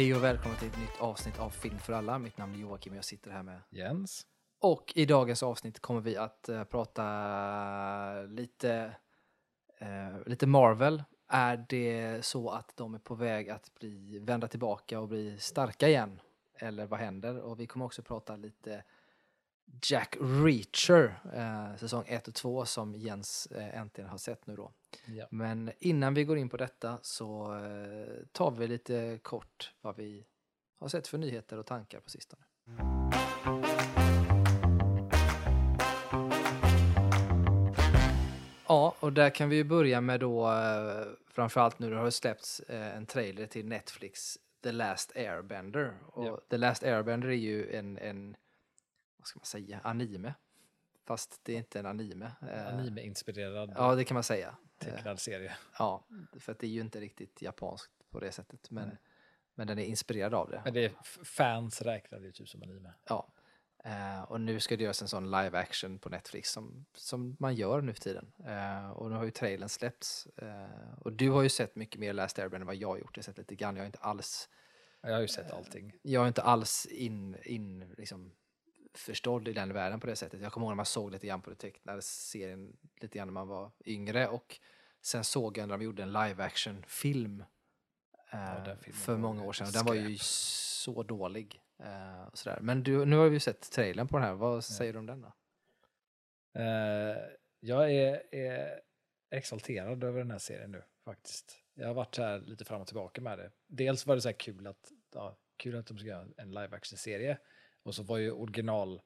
Hej och välkomna till ett nytt avsnitt av Film för alla. Mitt namn är Joakim och jag sitter här med. Jens. Och i dagens avsnitt kommer vi att eh, prata lite, eh, lite Marvel. Är det så att de är på väg att bli vända tillbaka och bli starka igen? Eller vad händer? Och vi kommer också prata lite Jack Reacher, eh, säsong 1 och 2 som Jens eh, äntligen har sett nu då. Ja. Men innan vi går in på detta så eh, tar vi lite kort vad vi har sett för nyheter och tankar på sistone. Ja, och där kan vi ju börja med då eh, framförallt nu det har släppts eh, en trailer till Netflix The Last Airbender. Och Ja. The Last Airbender är ju en, en, vad ska man säga, anime. Fast det är inte en anime. Eh, Anime-inspirerad Ja, det kan man säga. Eh, tecknad serie. Ja, för att det är ju inte riktigt japanskt på det sättet. Men, Nej. men den är inspirerad av det. Men det är fans räknar det ju typ som anime. Ja. Eh, och nu ska det göras en sån live action på Netflix som, som man gör nu för tiden. Eh, och nu har ju trailern släppts. Eh, och du har ju sett mycket mer Last Airbender än vad jag har gjort. Jag har sett lite grann. Jag har inte alls, Jag har ju sett allting. jag är inte alls in, in liksom, förstådd i den världen på det sättet. Jag kommer ihåg när man såg lite grann på den tecknade serien lite grann när man var yngre. Och sen såg jag när de gjorde en live action film eh, den filmen för många år sedan. Den var ju så dålig. Eh, och sådär. Men du, nu har vi ju sett trailern på den här. Vad säger du om den då? Eh, jag är, är exalterad över den här serien nu faktiskt. Jag har varit här lite fram och tillbaka med det. Dels var det så här kul att, ja, kul att de ska göra en live action-serie. Och så var ju originalskaparna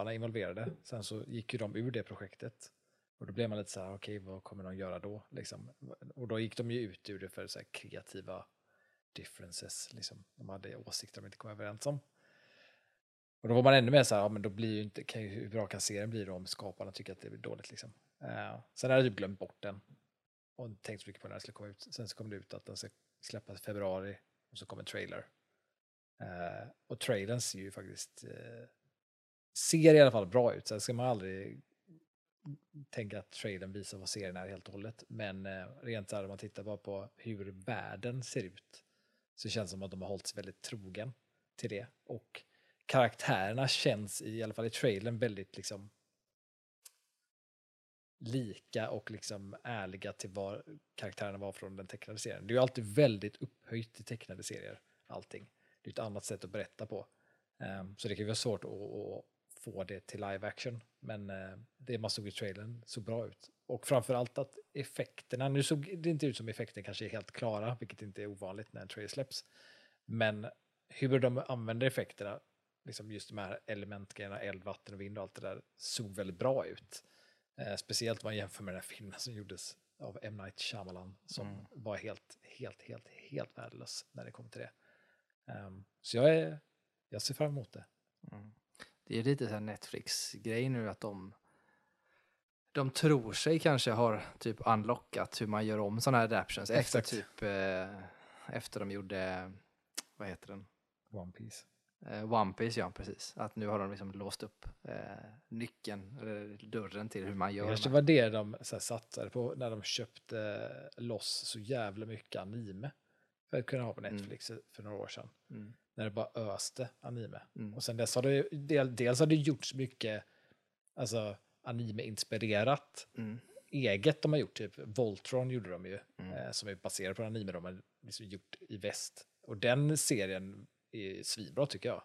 ehm, eh, involverade. Sen så gick ju de ur det projektet. Och då blev man lite så här, okej, vad kommer de göra då? Liksom. Och då gick de ju ut ur det för så här kreativa differences. Liksom. De hade åsikter de inte kom överens om. Och då var man ännu mer så här, ja, men då blir ju inte, kan ju, hur bra kan serien bli då om skaparna tycker att det blir dåligt liksom. Uh, sen hade jag typ glömt bort den. Och inte tänkt så mycket på när den skulle komma ut. Sen så kom det ut att den ska släppas i februari. Och så kom en trailer. Eh, och trailern ser ju faktiskt, eh, ser i alla fall bra ut. Sen ska man aldrig tänka att trailern visar vad serien är helt och hållet. Men eh, rent så här om man tittar bara på hur världen ser ut. Så känns det som att de har hållit sig väldigt trogen till det. Och karaktärerna känns i, i alla fall i trailern väldigt liksom lika och liksom ärliga till vad karaktärerna var från den tecknade serien. Det är ju alltid väldigt upphöjt i tecknade serier, allting. Det är ett annat sätt att berätta på. Ehm, så det kan vara svårt att, få det till live action. Men eh, det man såg i trailern såg bra ut. Och framförallt att effekterna, nu såg det inte ut som effekten kanske är helt klara, vilket inte är ovanligt när en trailer släpps. Men hur de använder effekterna, liksom just de här elementgrejerna, eld, vatten och vind och allt det där, såg väldigt bra ut. Eh, speciellt om man jämför med den här filmen som gjordes av M. Night Shyamalan som Mm. var helt, helt, helt, helt värdelös när det kom till det. Ehm, så jag, är, jag ser fram emot det. Mm. Det är lite så Netflix-grej nu att de de tror sig kanske har typ unlockat hur man gör om sådana här adaptions efter Exakt. typ eh, efter de gjorde, vad heter den? One Piece. Eh, One Piece, ja precis. Att nu har de liksom låst upp eh, nyckeln, eller dörren till hur man Det gör. kanske de var det de så här, satsade på när de köpte loss så jävla mycket anime för att kunna ha på Mm. Netflix för några år sedan. Mm. När det bara öste anime. Mm. Och sen dess har det del, dels har det gjorts mycket alltså, anime-inspirerat Mm. eget de har gjort. Typ Voltron gjorde de ju, Mm. eh, som är baserad på en anime de har liksom gjort i väst. Och den serien är svinbra tycker jag.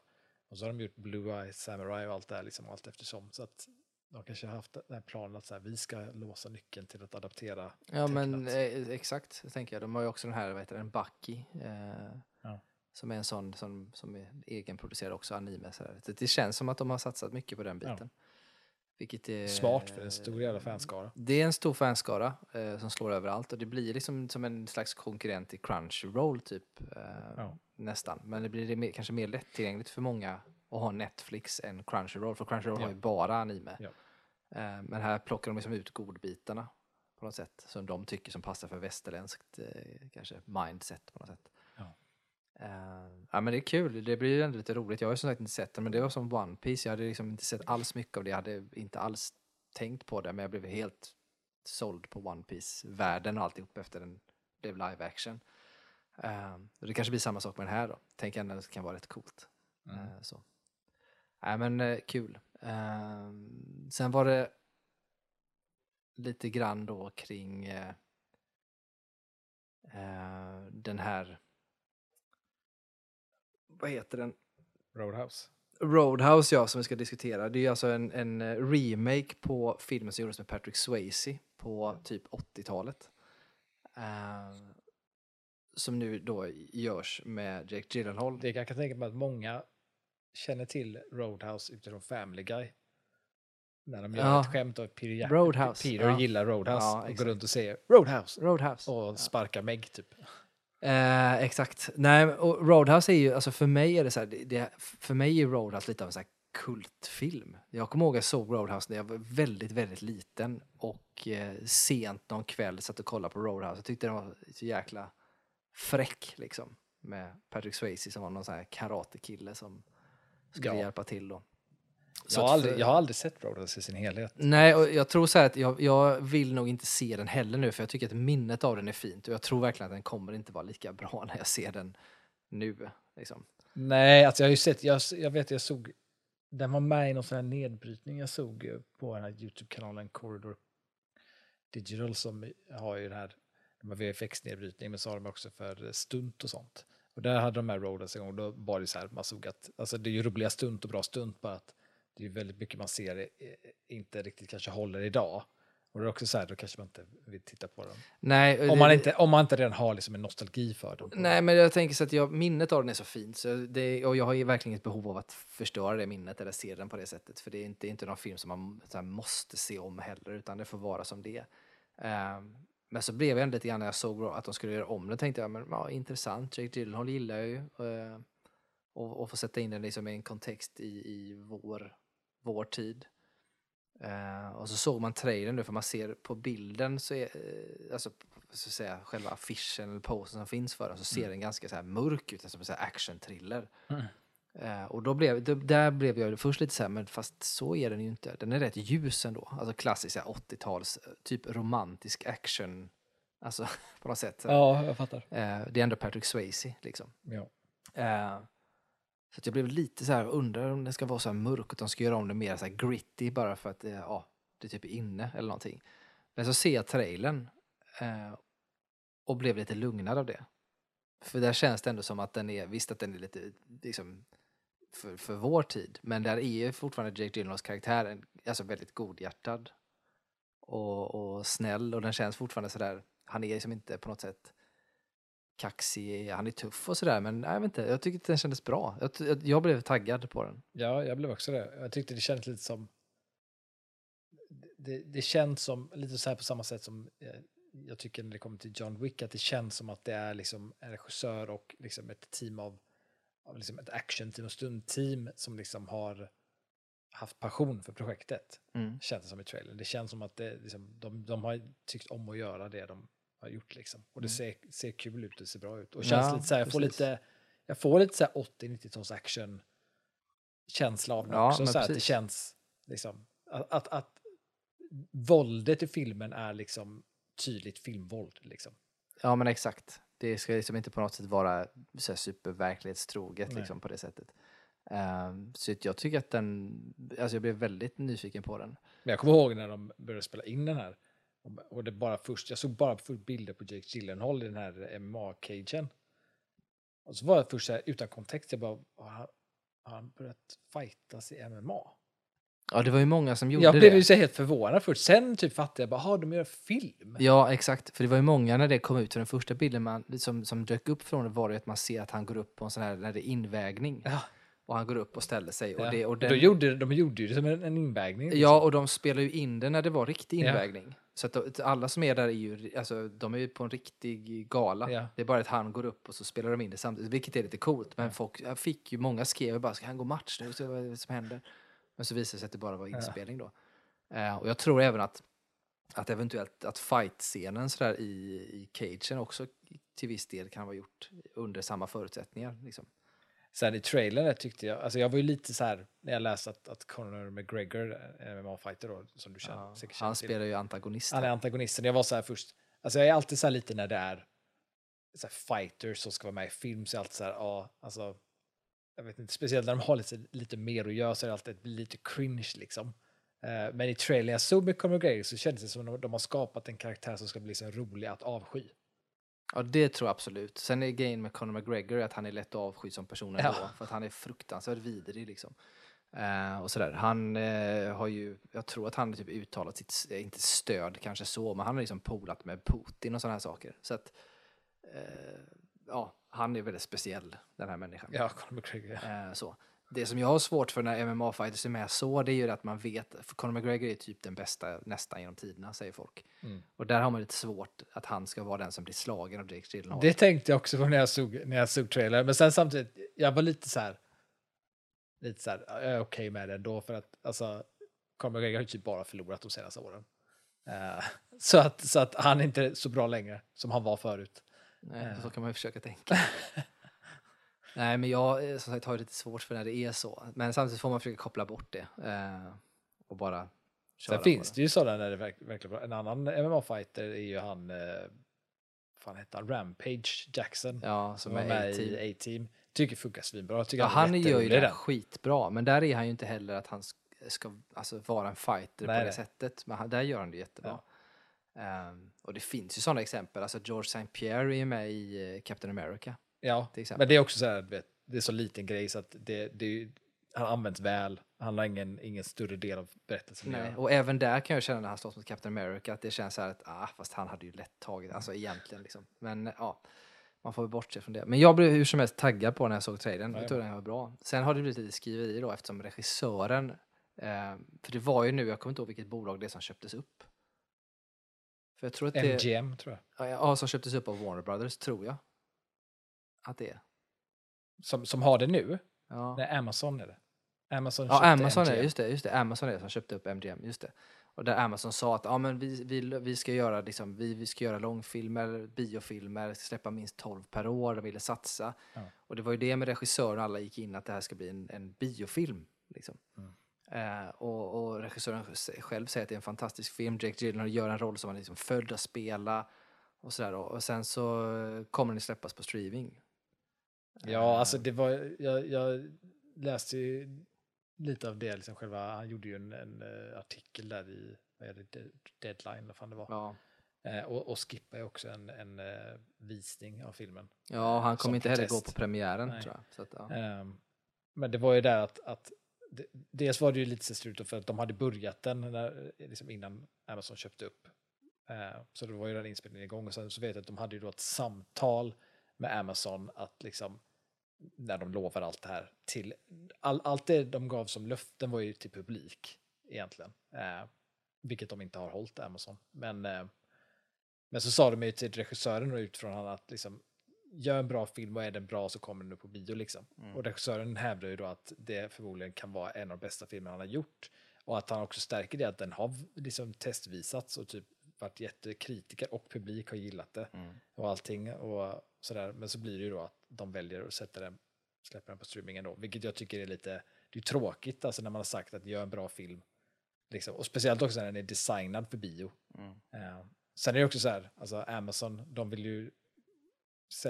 Och så har de gjort Blue Eye Samurai och allt det här liksom allt eftersom. Så att de kanske har haft den här planen att så här, vi ska låsa nyckeln till att adaptera. Ja men tecknat. eh, exakt, tänker jag. De har ju också den här, vad heter den, Bucky. Eh, Ja. Som är en sån som, som är egenproducerad också, anime. Så det, det känns som att de har satsat mycket på den Ja. biten. Vilket är... Smart för en stor jävla fanskara. Det är en stor fanskara eh, som slår överallt och det blir liksom som en slags konkurrent till Crunchyroll typ. Eh, Ja. Nästan. Men det blir det mer, kanske mer lättillgängligt för många att ha Netflix än Crunchyroll. För Crunchyroll Ja. har ju bara anime. Ja. Eh, men här plockar de liksom ut godbitarna på något sätt. Som de tycker som passar för västerländskt eh, kanske mindset på något sätt. Ja. Eh, ja men det är kul, det blir ju ändå lite roligt. Jag har ju som sagt inte sett det, men det var som One Piece. Jag hade liksom inte sett alls mycket av det. Jag hade inte alls tänkt på det, men jag blev helt såld på One Piece-världen och alltihop efter den blev live action. Och det kanske blir samma sak med den här då. Tänker jag att det kan vara rätt coolt. Mm. Eh, så. Nej men eh, kul. Eh, sen var det lite grann då kring eh, eh, den här, vad heter den? Roadhouse. Roadhouse ja, som vi ska diskutera. Det är alltså en, en eh, remake på filmen som gjordes med Patrick Swayze på typ 80-talet. Eh, som nu då görs med Jake Gyllenhaal. Det jag kan tänka mig att många känner till Roadhouse utifrån Family Guy. När de gör Ja. ett skämt av Peter, Roadhouse, Peter ja. gillar Roadhouse Ja, och går runt och säger Roadhouse Roadhouse. och sparkar Meg typ. Eh, exakt. Nej, och Roadhouse är ju, alltså för mig är det så här, det, för mig är Roadhouse lite av en så här kultfilm. Jag kommer ihåg att jag såg Roadhouse när jag var väldigt, väldigt liten och eh, sent någon kväll satt och kollade på Roadhouse. Jag tyckte den var så jäkla fräck liksom. Med Patrick Swayze som var någon sån här karatekille som skulle Ja. hjälpa till då. Så Jag har, aldrig, för- jag har aldrig sett Roadhouse i sin helhet. Nej, och jag tror så här att jag, jag vill nog inte se den heller nu för jag tycker att minnet av den är fint och jag tror verkligen att den kommer inte vara lika bra när jag ser den nu. Liksom. Nej, alltså jag har ju sett, jag, jag vet jag såg, den var med i någon sån här nedbrytning jag såg eh, på den här YouTube-kanalen Corridor Digital som har ju det här, de VFX-nedbrytning men så har de också för eh, stunt och sånt. Och där hade de här Roadhouse en gång, då var det så här, man såg att, alltså det är ju roliga stunt och bra stunt, bara att det är väldigt mycket man ser eh, inte riktigt kanske håller idag. Och det är också så här, då kanske man inte vill titta på dem. Nej, Om det- man inte, om man inte redan har liksom en nostalgi för dem. Nej, men jag tänker så att jag, minnet av den är så fint så det, och jag har ju verkligen ett behov av att förstöra det minnet eller se den på det sättet. För det är inte, inte någon film som man måste se om heller utan det får vara som det är. Men så blev jag lite grann när jag såg att de skulle göra om den tänkte jag men ja, intressant, Jake Gyllenhaal gillar jag ju. Uh, och, och få sätta in den liksom i en kontext i, i vår, vår tid. Eh, och så såg man trailern nu för man ser på bilden så är, eh, alltså så att säga, själva affischen eller posten som finns för den så ser den ganska så här mörk ut, som en action-thriller. Mm. Eh, och då blev, då, där blev jag först lite så här, men fast så är den ju inte. Den är rätt ljus ändå. Alltså klassisk så här 80-tals, eh, typ romantisk action. Alltså på något sätt. Ja, jag fattar. Eh, det är ändå Patrick Swayze liksom. Ja. Eh, så att jag blev lite så här, undrar om det ska vara så här mörk och de ska göra om det mer så här gritty bara för att eh, ja, det typ är inne eller någonting. Men så ser jag trailern eh, och blev lite lugnad av det. För där känns det ändå som att den är, visst att den är lite liksom för, för vår tid, men där är ju fortfarande Jake Gyllenhaals karaktär en- alltså väldigt godhjärtad och, och snäll och den känns fortfarande sådär, han är liksom inte på något sätt kaxig, han är tuff och sådär men nej, jag vet inte, jag tycker att den kändes bra. Jag, jag, jag blev taggad på den. Ja, jag blev också det. Jag tyckte det kändes lite som... Det, det känns som, lite så här på samma sätt som eh, jag tycker när det kommer till John Wick, att det känns som att det är liksom en regissör och liksom ett team av liksom ett action-team och stundteam som liksom har haft passion för projektet. Mm. Känns det som i trailern. Det känns som att det, liksom, de, de har tyckt om att göra det de har gjort. Liksom. Och det ser, ser kul ut, det ser bra ut. Och känns Ja, lite så här, jag får precis. lite, jag får lite så här 80-90-tals action känsla av det Ja, också. Så här, att det känns liksom, att, att, att våldet i filmen är liksom tydligt filmvåld. Liksom. Ja men exakt. Det ska liksom inte på något sätt vara så här superverklighetstroget liksom på det sättet. Ehm, så jag tycker att den, alltså jag blev väldigt nyfiken på den. Men jag kommer ihåg när de började spela in den här. och- Och det bara först, jag såg bara först bilder på Jake Gyllenhaal i den här MMA-cagen. Och så var jag först så här, utan kontext, jag bara, har han, har han börjat fightas i MMA? Ja det var ju många som gjorde Jag blev det. ju så helt förvånad först, sen typ fattade jag bara, har de gör film? Ja, exakt. För det var ju många när det kom ut, för den första bilden man, som, som dök upp från det var det att man ser att han går upp på en sån här, när det är invägning. Ja. Och han går upp och ställer sig. Och Ja. det, och den, Då gjorde, de gjorde ju det som en, en invägning. liksom. Ja, och de spelar ju in det när det var riktig Ja. invägning. Så att alla som är där är ju, alltså, de är ju på en riktig gala. Ja. Det är bara att han går upp och så spelar de in det samtidigt, vilket är lite coolt. Men folk jag fick ju, många skrev bara, ska han gå match nu? Så vad är det som händer? Men så visade det sig att det bara var inspelning då. Eh, och jag tror även att, att eventuellt att fight-scenen sådär i, i cagen också till viss del kan vara gjort under samma förutsättningar. Liksom. Sen i trailern där tyckte jag, alltså jag var ju lite så här när jag läste att, att Conor McGregor, en MMA-fighter då, som du känner, Ja, säkert känner han till. spelar ju antagonist. Han är antagonisten. Jag var så här först, alltså jag är alltid så här lite när det är så här, fighters som ska vara med i film så är det alltid så här, ja, alltså, jag vet inte, speciellt när de har lite, lite mer att göra så är det alltid lite cringe liksom. Eh, men i trailern jag såg med Conor McGregor så kändes det som att de har skapat en karaktär som ska bli så rolig att avsky. Ja, det tror jag absolut. Sen är grejen med Conor McGregor att han är lätt att avsky som person ändå, Ja. för att han är fruktansvärt vidrig liksom. Eh, och sådär. Han eh, har ju, jag tror att han typ uttalat sitt, inte stöd kanske så, men han har liksom polat med Putin och sådana här saker. Så att, eh, ja, han är väldigt speciell, den här människan. Ja, Conor McGregor. Eh, så. Det som jag har svårt för när MMA-fighters är med så, det är ju att man vet, för Conor McGregor är typ den bästa nästan genom tiderna, säger folk. Mm. Och där har man lite svårt att han ska vara den som blir slagen av Jake Gyllenhaal. Det tänkte jag också på när jag såg, när jag såg trailern. Men sen samtidigt, jag var lite så här, lite så här, jag är okej med det ändå för att alltså, Conor McGregor har ju typ bara förlorat de senaste åren. Eh, så, att, så att han är inte så bra längre som han var förut. Så kan man ju försöka tänka. Nej, men jag eh, som sagt har lite svårt för när det är så. Men samtidigt får man försöka koppla bort det eh, och bara köra Sen finns det ju sådana när det verk, verkligen bra. En annan MMA-fighter är ju han, eh, fan heter han, Rampage Jackson. Ja, som som är med A-team. i A-Team. Tycker funkar svinbra. Tycker Ja, han gör ju det den. skitbra, men där är han ju inte heller att han sk- ska alltså, vara en fighter Nej, på det nej. sättet. Men han, där gör han det jättebra. Ehm, och det finns ju sådana exempel. Alltså George St. Pierre är med i eh, Captain America. Ja, men det är också så här, vet, det är så liten grej så att det, det han används väl. Han har ingen, ingen större del av berättelsen. Nej, och även där kan jag känna när han slåss mot Captain America att det känns så här att ah, fast han hade ju lätt tagit, alltså egentligen liksom. Men ja, man får väl bortse från det. Men jag blev hur som helst taggad på när jag såg trailern. Jag Ja, tror den var bra. Sen har det blivit lite skriveri då eftersom regissören, eh, för det var ju nu, jag kommer inte ihåg vilket bolag det är som köptes upp. För jag tror att det, MGM tror jag. ja, ja, som köptes upp av Warner Brothers, tror jag. Att det är. Som, som har det nu. Ja. Nej, Amazon är det. Amazon Ja, Amazon är just det, just det. Amazon är det som köpte upp MGM, just det. Och där Amazon sa att ja, men vi, vi, vi ska göra liksom, vi, vi ska göra långfilmer, biofilmer, släppa minst 12 per år, de ville satsa. Ja. Och det var ju det med regissören, alla gick in att det här ska bli en, en biofilm. Liksom. Mm. Eh, och, och regissören själv säger att det är en fantastisk film, Jake Gyllenhaal gör en roll som han är liksom född att spela. Och, sådär, och sen så eh, kommer den släppas på streaming. Ja, Eh, alltså det var, jag, jag läste ju lite av det, liksom själva, han gjorde ju en, en eh, artikel där i, vad är det, De- Deadline, vad fan det var. Ja. Eh, och, och skippade ju också en, en eh, visning av filmen. ja, han kommer inte heller gå protest. på premiären Nej. tror jag. Att, ja. Ehm, men det var ju där att, att dels var det ju lite så för att de hade börjat den när, liksom innan Amazon köpte upp. Eh, så det var ju den inspelningen igång och sen så vet jag att de hade ju då ett samtal med Amazon att liksom när de lovar allt det här till all, allt det de gav som löften var ju till publik egentligen. Eh, vilket de inte har hållit Amazon. Men, eh, men så sa de ju till regissören och utifrån han att liksom gör en bra film och är den bra så kommer den upp på bio liksom. Mm. Och regissören hävdar ju då att det förmodligen kan vara en av de bästa filmerna han har gjort. Och att han också stärker det att den har liksom testvisats och typ varit jättekritiker och publik har gillat det Mm. och allting och sådär. Men så blir det ju då att de väljer att sätta den, släppa den på streamingen då, vilket jag tycker är lite, det är tråkigt alltså när man har sagt att gör en bra film. Liksom. Och speciellt också när den är designad för bio. Mm. Eh, sen är det också så här, alltså Amazon, de vill ju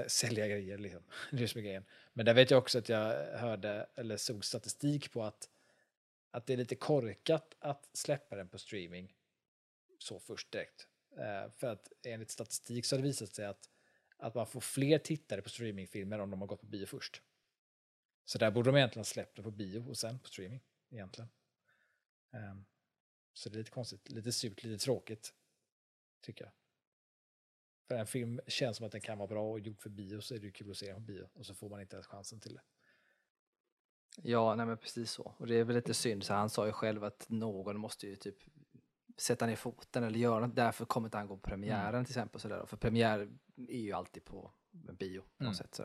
sälja grejer liksom. Det är som grejen. Men där vet jag också att jag hörde, eller såg statistik på att, att det är lite korkat att släppa den på streaming så först direkt. Eh, för att enligt statistik så har det visat sig att, att man får fler tittare på streamingfilmer om de har gått på bio först. Så där borde de egentligen ha släppt det på bio och sen på streaming egentligen. Ehm, så det är lite konstigt, lite surt, lite tråkigt tycker jag. För en film känns som att den kan vara bra och gjord för bio så är det ju kul att se den på bio och så får man inte ens chansen till det. Ja, nej men precis så. Och det är väl lite synd, så han sa ju själv att någon måste ju typ sätta ner foten eller göra något. Därför kommer inte han gå på premiären till exempel. Sådär. För premiär är ju alltid på en bio på något Mm. sätt.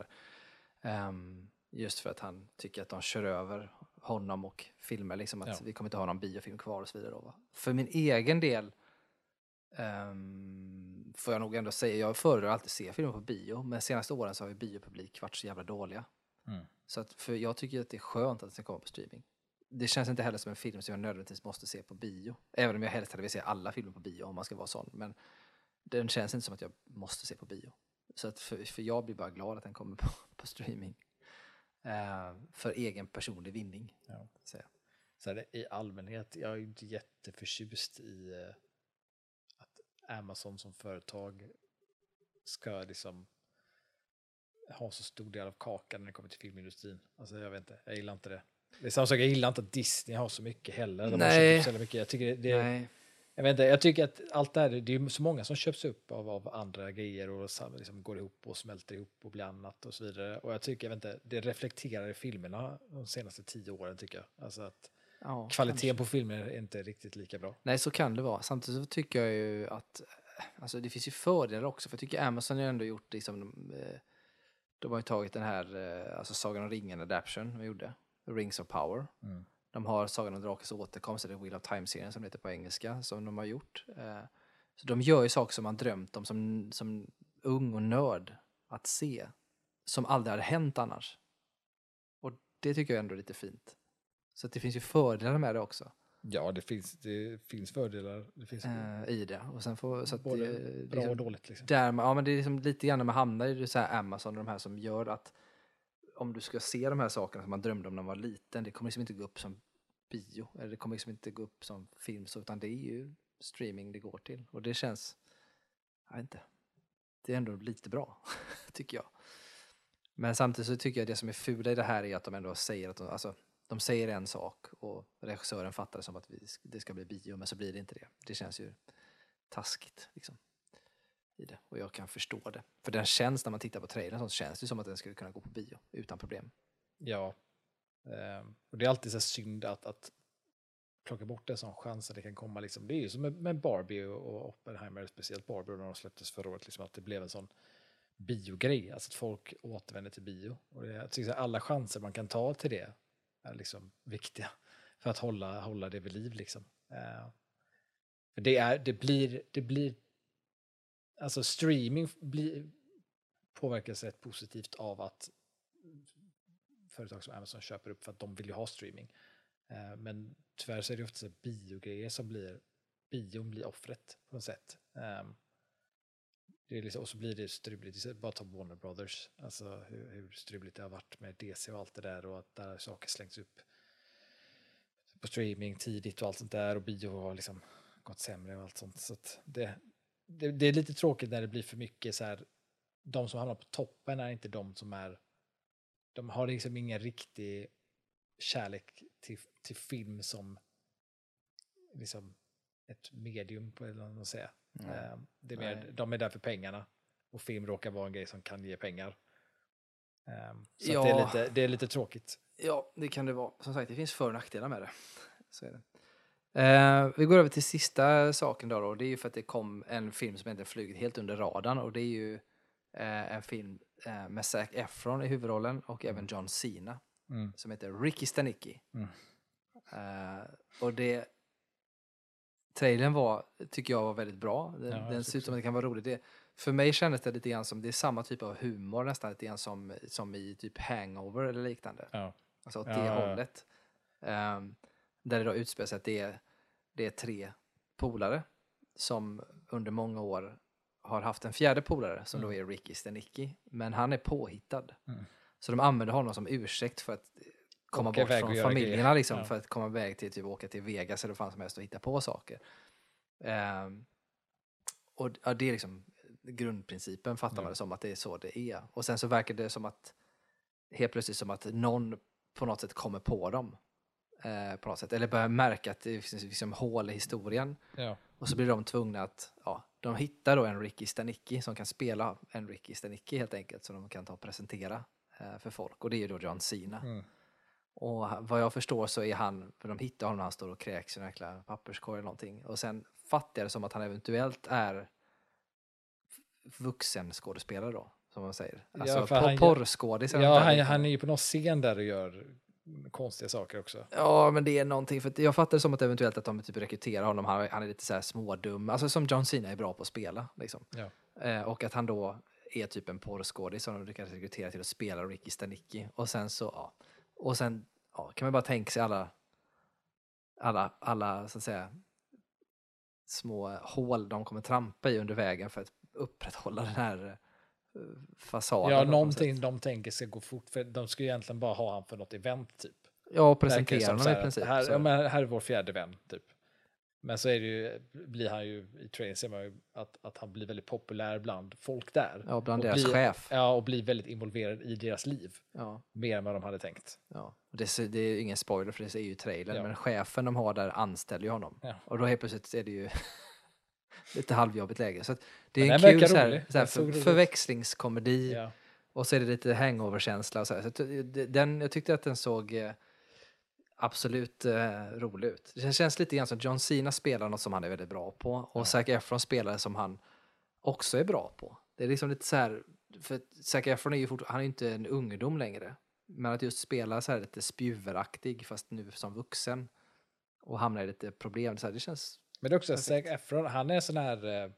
Ehm, just för att han tycker att de kör över honom och filmer. Liksom att Ja. vi kommer inte ha någon biofilm kvar och så vidare. Då, va? För min egen del ehm, får jag nog ändå säga, jag föredrar alltid se filmer på bio. Men senaste åren så har ju biopublik varit så jävla dåliga. Så att, för jag tycker att det är skönt att den komma på streaming. Det känns inte heller som en film som jag nödvändigtvis måste se på bio. Även om jag helst hade velat se alla filmer på bio om man ska vara sån. Men den känns inte som att jag måste se på bio. Så att för, för jag blir bara glad att den kommer på, på streaming. Eh, för egen personlig vinning. Ja. Så, Så här, I allmänhet, jag är inte jätteförtjust i eh, att Amazon som företag ska liksom ha så stor del av kakan när det kommer till filmindustrin. Alltså jag vet inte, jag gillar inte det. Det är samma sak, jag gillar inte att Disney har så mycket heller. De har Nej. jävla mycket. Jag tycker det, Nej, jag vet inte, jag tycker att allt det här, det är så många som köps upp av, av andra grejer och liksom går ihop och smälter ihop och blir annat och så vidare. Och jag tycker, jag vet inte, det reflekterar i filmerna de senaste tio åren tycker jag. Alltså att ja, kvaliteten kanske. på filmer är inte riktigt lika bra. Nej, så kan det vara. Samtidigt så tycker jag ju att alltså det finns ju fördelar också. För jag tycker Amazon har ändå gjort liksom, de, eh, de har ju tagit den här, eh, alltså Sagan om ringen adaption de gjorde, Rings of Power. Mm. De har Sagan om drakens återkomst, eller Wheel of Time-serien som det heter på engelska, som de har gjort. Eh, Så de gör ju saker som man drömt om som, som ung och nörd att se, som aldrig hade hänt annars. Och det tycker jag ändå är lite fint. Så att det finns ju fördelar med det också. Ja, det finns, det finns fördelar. Det finns eh, i det. Och sen får, så att både det, är bra liksom och dåligt. Liksom. där, ja, men det är liksom lite grann när man hamnar i det så här Amazon och de här som gör att om du ska se de här sakerna som man drömde om när man var liten, det kommer liksom inte gå upp som bio, eller det kommer liksom inte gå upp som film, så, utan det är ju streaming det går till. Och det känns, jag vet inte, det är ändå lite bra, tycker jag. Men samtidigt så tycker jag det som är fula i det här är att de ändå säger att de, alltså, de säger en sak och regissören fattar det som att vi, det ska bli bio, men så blir det inte det. Det känns ju taskigt. Liksom i det. Och jag kan förstå det. För den känns, när man tittar på trailern, så känns det som att den skulle kunna gå på bio utan problem. Ja. Ehm, och det är alltid så synd att, att plocka bort en sån chans att det kan komma. Liksom. Det är ju som med, med Barbie och, Oppenheimer, speciellt Barbie när de släpptes förra året, liksom, att det blev en sån biogrej. Alltså att folk återvänder till bio. Och det, jag tycker alla chanser man kan ta till det liksom viktiga för att hålla, hålla det vid liv. Liksom. Eh, för det, är, det blir, det blir, alltså streaming blir, påverkas rätt positivt av att företag som Amazon köper upp för att de vill ju ha streaming. Eh, men tyvärr så är det ofta biogrejer som blir, bion blir offret på något sätt. Ehm, det är liksom, och så blir det struligt, bara ta Warner Brothers, alltså hur, hur struligt det har varit med DC och allt det där och att där saker slängts upp på streaming tidigt och allt sånt där och bio har liksom gått sämre och allt sånt. Så att det, det, det är lite tråkigt när det blir för mycket så här, de som hamnar på toppen är inte de som är de har liksom ingen riktig kärlek till, till film som liksom ett medium på eller vad man säger. Eh, Det är mer, Nej. de är där för pengarna och film råkar vara en grej som kan ge pengar. Eh, Så Ja. det, är lite, det är lite tråkigt. Ja, det kan det vara. Som sagt, det finns för och nackdelar med det. Så är det. Eh, vi går över till sista saken då, då. Det är ju för att det kom en film som inte flugit helt under radarn och det är ju eh, en film eh, med Zac Efron i huvudrollen och även John Cena Mm. som heter Ricky Stanicki. Mm. Eh, och det trailern var, tycker jag var väldigt bra. Den, Ja, den ser ut som att det kan vara roligt. Det, för mig kändes det lite grann som, det är samma typ av humor nästan lite grann som, som i typ Hangover eller liknande. Ja. Alltså åt Ja, det ja, hållet. Ehm, där det då utspelar sig att det är, det är tre polare som under många år har haft en fjärde polare som då är Ricky Stenicki. Men han är påhittad. Mm. Så de använder honom som ursäkt för att komma bort från familjerna liksom, Ja. för att komma iväg till typ åka till Vegas eller vad fan som helst och hitta på saker. Ehm, och ja, det är liksom grundprincipen fattar Ja. man det som att det är så det är. Och sen så verkar det som att helt plötsligt som att någon på något sätt kommer på dem. Eh, på något sätt. Eller börjar märka att det finns liksom hål i historien. Ja. Och så blir de tvungna att, ja, de hittar då en Ricky Stanicki som kan spela en Ricky Stanicki helt enkelt. Som de kan ta och presentera eh, för folk. Och det är ju då John Cena. Mm. Och vad jag förstår så är han, för de hittar honom när han står och kräks i en jäkla papperskorg eller någonting. Och sen fattar jag det som att han eventuellt är vuxen skådespelare då, som man säger. Ja, Alltså gör- porrskådis. Ja, han, liknande. han är ju på någon scen där och gör konstiga saker också. Ja, men det är någonting. För jag fattar det som att eventuellt att de typ rekryterar honom. Han, han är lite så här smådum. Alltså som John Cena är bra på att spela. Liksom. Ja. Eh, och att han då är typ en porrskådis som de lyckas rekrytera till att spela Ricky Stanicki. Och sen så, ja. Och sen ja, kan man bara tänka sig alla, alla, alla så att säga, små hål de kommer trampa i under vägen för att upprätthålla den här fasaden. Ja, något någonting de tänker ska gå fort. För de ska ju egentligen bara ha han för något event typ. Ja, och presentera honom i princip. Här, ja, här är vår fjärde vän typ. Men så är det ju, blir han ju, i trailern ser man ju att, att han blir väldigt populär bland folk där. ja, bland deras blir- chef. Ja, och blir väldigt involverad i deras liv. Ja, Mer än vad de hade tänkt. ja. Och Det, det är ju ingen spoiler för det är ju trailern, Ja. men chefen de har där anställer ju honom. Ja. Och då helt plötsligt är det ju lite halvjobbigt läge. Så det är Men en kul så här, så här, för, förväxlingskomedi Ja. och så är det lite hangover-känsla. Och så här. Så den, jag tyckte att den såg eh, absolut eh, rolig ut. Det känns lite grann som John Cena spelar något som han är väldigt bra på och Ja. Zac Efron spelar som han också är bra på. Det är liksom lite så här, för Zac Efron är ju fort, han är ju inte en ungdom längre. Men att just spela så här lite spjuveraktig fast nu som vuxen och hamna i lite problem, så här, det känns Men det är också Perfekt. Zac Efron, han är sån här... Eh,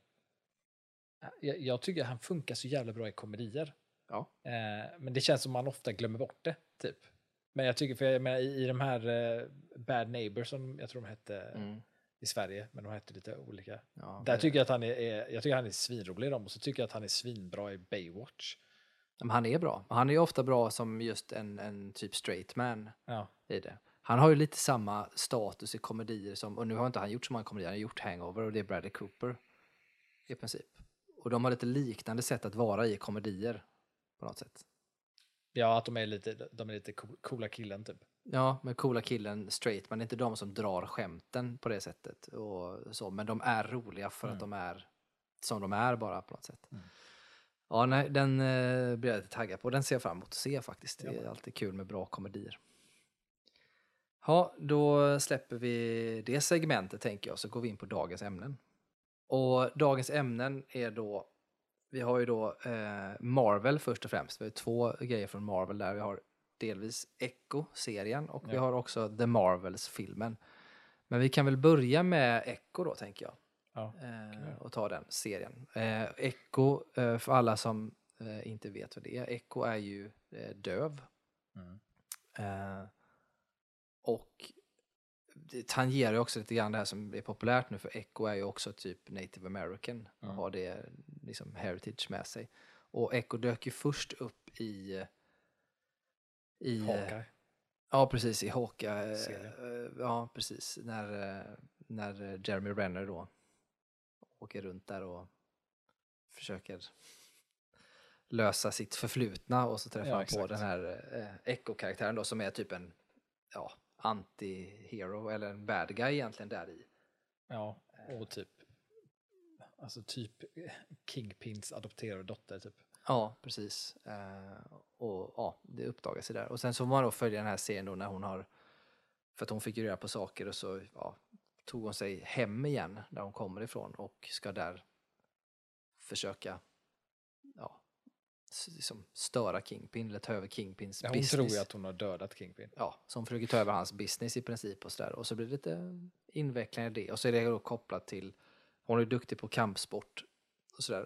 jag, jag tycker han funkar så jävla bra i komedier. Ja. Eh, men det känns som man ofta glömmer bort det, typ. Men jag tycker, för jag menar, i, i de här eh, Bad Neighbors som jag tror de hette i Sverige, men de hette lite olika. Ja, Där tycker jag att han är, är, jag tycker han är svinrolig i dem och så tycker jag att han är svinbra i Baywatch. Men han är bra. Han är ju ofta bra som just en, en typ straight man Ja, i det. Han har ju lite samma status i komedier som, och nu har inte han gjort så många komedier, han har gjort Hangover och det är Bradley Cooper i princip. Och de har lite liknande sätt att vara i komedier på något sätt. Ja att de är lite, de är lite cool- coola killen typ. Ja, med coola killen straight, men det är inte de som drar skämten på det sättet. Och så, men de är roliga för att Mm. de är som de är bara på något sätt. Mm. Ja, nej, den eh, blir jag lite taggad på. Den ser jag fram emot att se faktiskt. Det är Ja. alltid kul med bra komedier. Ja, då släpper vi det segmentet tänker jag, så går vi in på dagens ämnen. Och dagens ämnen är då, vi har ju då eh, Marvel först och främst. Vi har två grejer från Marvel där. Vi har delvis Echo-serien och vi Ja. har också The Marvels-filmen. Men vi kan väl börja med Echo då, tänker jag. Ja, vi Eh, och ta den serien. Eh, Echo, eh, för alla som eh, inte vet vad det är, Echo är ju eh, döv. Mm. Eh, och det tangerar ju också lite grann det här som är populärt nu, för Echo är ju också typ native american och Mm. har det liksom heritage med sig. Och Echo dök ju först upp i... i Hawkeye. Ja, precis, i Hawkeye. Eh, Ja, precis. När, eh, när eh, Jeremy Renner då åker runt där och försöker lösa sitt förflutna och så träffar Ja, han på den här eh, Echo-karaktären då som är typ en ja, anti-hero eller en bad guy egentligen där i. Ja, och typ alltså typ Kingpins adopterade dotter typ. Ja, precis. Eh, och ja, det uppdagas sig där. Och sen så får man då följa den här serien då när hon har, för att hon fick ju reda på saker och så ja, tog hon sig hem igen där hon kommer ifrån och ska där försöka liksom störa Kingpin eller ta över Kingpins Ja, hon business. tror ju att hon har dödat Kingpin. Ja, så hon försöker ta över hans business i princip och sådär. Och så blir det lite invecklingar i det. Och så är det då kopplat till, hon är duktig på kampsport och sådär.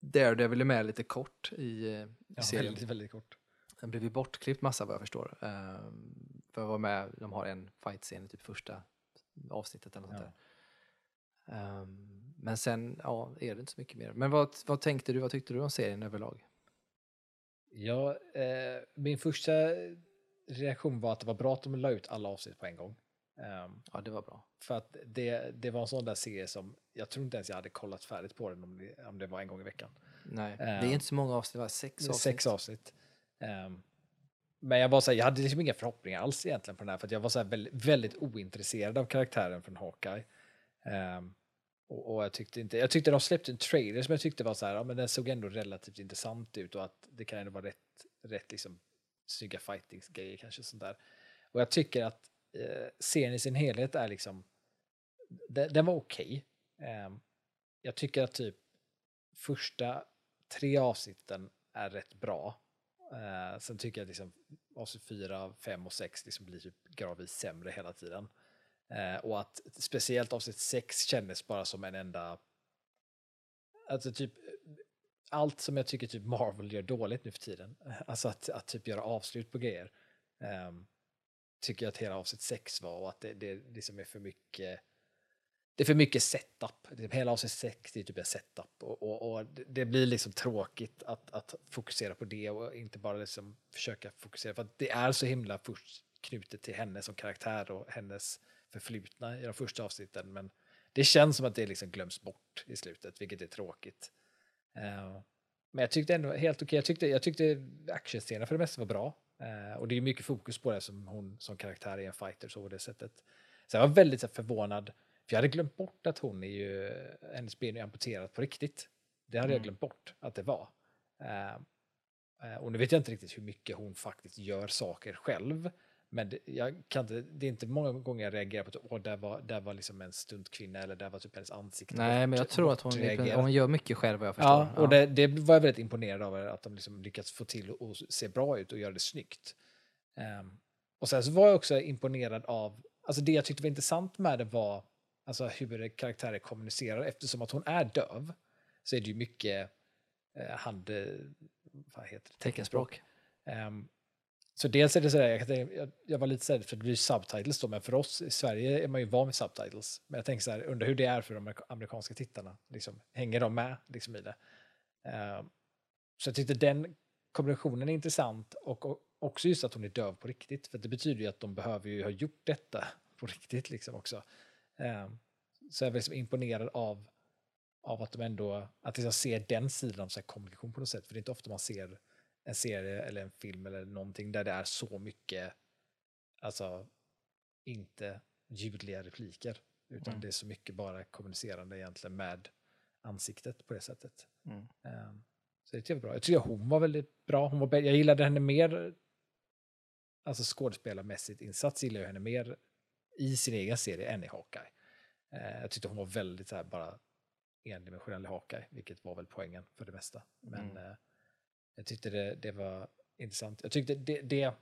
Daredevil är med lite kort i, eh, i Ja, serien. väldigt, väldigt kort. Den blev ju bortklippt massa vad jag förstår. Ehm, för att vara med, de har en fight-scen i typ första avsnittet eller något Ja. där. Ehm, men sen, ja, är det inte så mycket mer. Men vad, vad tänkte du, vad tyckte du om serien överlag? Ja, eh, min första reaktion var att det var bra att de la ut alla avsnitt på en gång. Ehm, Ja, det var bra. för att det, det var en sån där serie som jag tror inte ens jag hade kollat färdigt på den om det, om det var en gång i veckan. Nej, det Ehm, är inte så många avsnitt, va? Sex avsnitt. Sex avsnitt. Ehm, men jag var så här, jag hade liksom inga förhoppningar alls egentligen på den här för att jag var så här väldigt, väldigt ointresserad av karaktären från Hawkeye. Ehm, och, och jag tyckte inte, jag tyckte de släppte en trailer som jag tyckte var så här, ja, men den såg ändå relativt intressant ut och att det kan ändå vara rätt, rätt liksom snygga fighting-grejer kanske sånt där. Och jag tycker att eh, serien i sin helhet är liksom, den, den var okej. Ehm, jag tycker att typ första tre avsnitten är rätt bra. Eh, sen tycker jag att liksom, avsnitt 4, 5 och 6 liksom blir typ gradvis sämre hela tiden. Eh, och att speciellt avsnitt 6 kändes bara som en enda... Alltså typ allt som jag tycker typ Marvel gör dåligt nu för tiden. Alltså att, att typ göra avslut på grejer. ehm, tycker jag att hela avsnitt 6 var och att det, det liksom är för mycket det är för mycket setup. Hela avsnitt 6 är typ en setup. Och, och, och det- det blir liksom tråkigt att, att fokusera på det och inte bara liksom försöka fokusera. För att det är så himla först knutet till henne som karaktär och hennes förflutna i de första avsnitten. Men det känns som att det liksom glöms bort i slutet, vilket är tråkigt. Eh, men jag tyckte ändå helt okej. Jag tyckte, jag tyckte actionscenerna för det mesta var bra. Eh, och det är mycket fokus på det som hon som karaktär är en fighter så på det sättet. Så jag var väldigt så förvånad, för jag hade glömt bort att hon är ju, hennes ben är amputerat på riktigt. Det hade jag Mm. glömt bort att det var. Eh, och nu vet jag inte riktigt hur mycket hon faktiskt gör saker själv. Men det, jag kan inte, det är inte många gånger jag reagerar på att åh, där var, där var liksom en stuntkvinna eller där var typ hennes ansikte. Nej, men jag tror att hon, hon gör mycket själv vad jag förstår. Ja, och det, det var jag väldigt imponerad av att de liksom lyckats få till att se bra ut och göra det snyggt. Ehm, och sen så var jag också imponerad av, alltså det jag tyckte var intressant med det var alltså hur karaktärer kommunicerar eftersom att hon är döv så är det ju mycket eh, hand, vad heter det? Teckenspråk. Ehm, så dels är det sådär, jag, jag, jag var lite sådär för det blir subtitles då, men för oss i Sverige är man ju van vid subtitles. Men jag tänker så här, undrar hur det är för de amerikanska tittarna. Liksom, hänger de med liksom, i det? Ehm, så jag tyckte den kombinationen är intressant och, och också just att hon är döv på riktigt. För det betyder ju att de behöver ju ha gjort detta på riktigt liksom också. Ehm, så jag är liksom imponerad av, av att de ändå, att liksom ser den sidan av så kommunikation på något sätt. För det är inte ofta man ser en serie eller en film eller någonting där det är så mycket, alltså inte ljudliga repliker. Utan Mm. det är så mycket bara kommunicerande egentligen med ansiktet på det sättet. Mm. Ehm, Så det var bra. Jag tycker hon var väldigt bra. Hon var, jag gillade henne mer, alltså skådespelarmässigt insats gillar jag henne mer i sin egen serie än i Hawkeye. Eh, jag tyckte hon var väldigt så här bara endimensionell i Hawkeye, vilket var väl poängen för det mesta. Men Mm. eh, jag tyckte det, det var intressant. Jag tyckte det, det,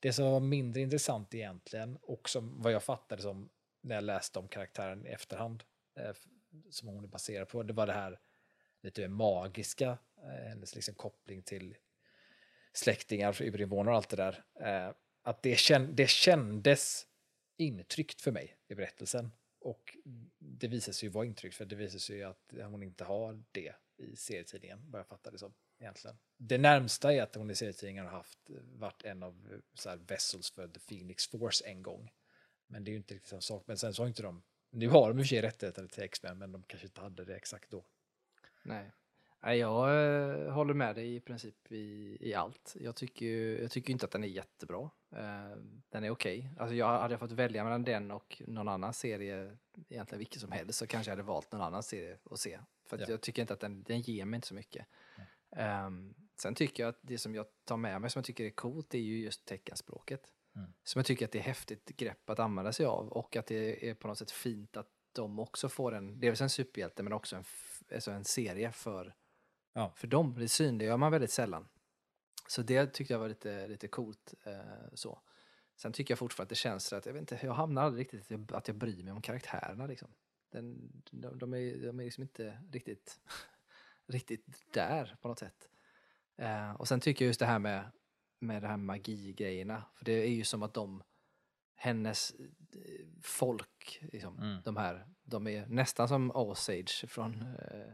det som var mindre intressant egentligen och som vad jag fattade som när jag läste om karaktären i efterhand eh, som hon är baserad på, det var det här lite mer magiska, eh, hennes liksom koppling till släktingar, urinvånare och allt det där. Eh, att det, känd, det kändes intryckt för mig i berättelsen. Och det visade sig ju vara intryckt, för det visade sig ju att hon inte har det i serietidningen, vad jag fattar det som. Egentligen. Det närmsta är att hon i serietidningen har haft, varit en av eh, så här, vessels för The Phoenix Force en gång. Men det är ju inte riktigt samma sak. Men sen så har inte de, nu har de i och för sig rättigheter till X-Men, men de kanske inte hade det exakt då. Nej. Jag eh, håller med dig i princip i, i allt. Jag tycker, ju- jag tycker inte att den är jättebra. Eh, den är okej. Alltså jag hade jag fått välja mellan den och någon annan serie, egentligen vilken som helst, så kanske jag hade valt någon annan serie att se. För att Ja. jag tycker inte att den, den ger mig inte så mycket. Ehm, sen tycker jag att det som jag tar med mig som jag tycker är coolt är ju just teckenspråket. Mm. Som jag tycker att det är häftigt grepp att använda sig av och att det är på något sätt fint att de också får en, dels en superhjälte men också en, alltså en serie för, Ja. för dem. Det synliggör man väldigt sällan. Så det tyckte jag var lite, lite coolt. Eh, så. Sen tycker jag fortfarande att det känns att jag, vet inte, jag hamnar aldrig riktigt att jag, att jag bryr mig om karaktärerna. Liksom. Den, de, de, är, de är liksom inte riktigt, riktigt där på något sätt. Eh, och sen tycker jag just det här med, med det här magigrejerna. För det är ju som att de, hennes eh, folk, liksom, Mm. de här, de är nästan som Osage från, eh,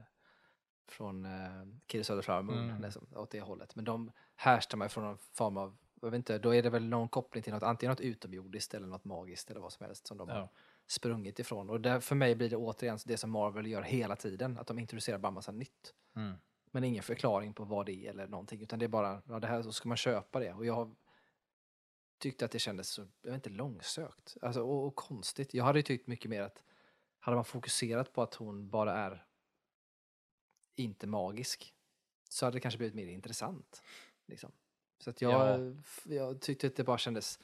från eh, Moon, Mm. nästan, åt det hållet. Men de härstammar från någon form av, jag vet inte, då är det väl någon koppling till något, antingen något utomjordiskt eller något magiskt eller vad som helst som de har Ja. sprungit ifrån. Och där, för mig blir det återigen det som Marvel gör hela tiden, att de introducerar bara massa nytt. Mm. Men ingen förklaring på vad det är eller någonting, utan det är bara, ja det här, så ska man köpa det. Och jag tyckte att det kändes så, jag vet inte, långsökt. Alltså, och, och konstigt. Jag hade tyckt mycket mer att, hade man fokuserat på att hon bara är inte magisk, så hade det kanske blivit mer intressant. Liksom. Så att jag, Ja. jag tyckte att det bara kändes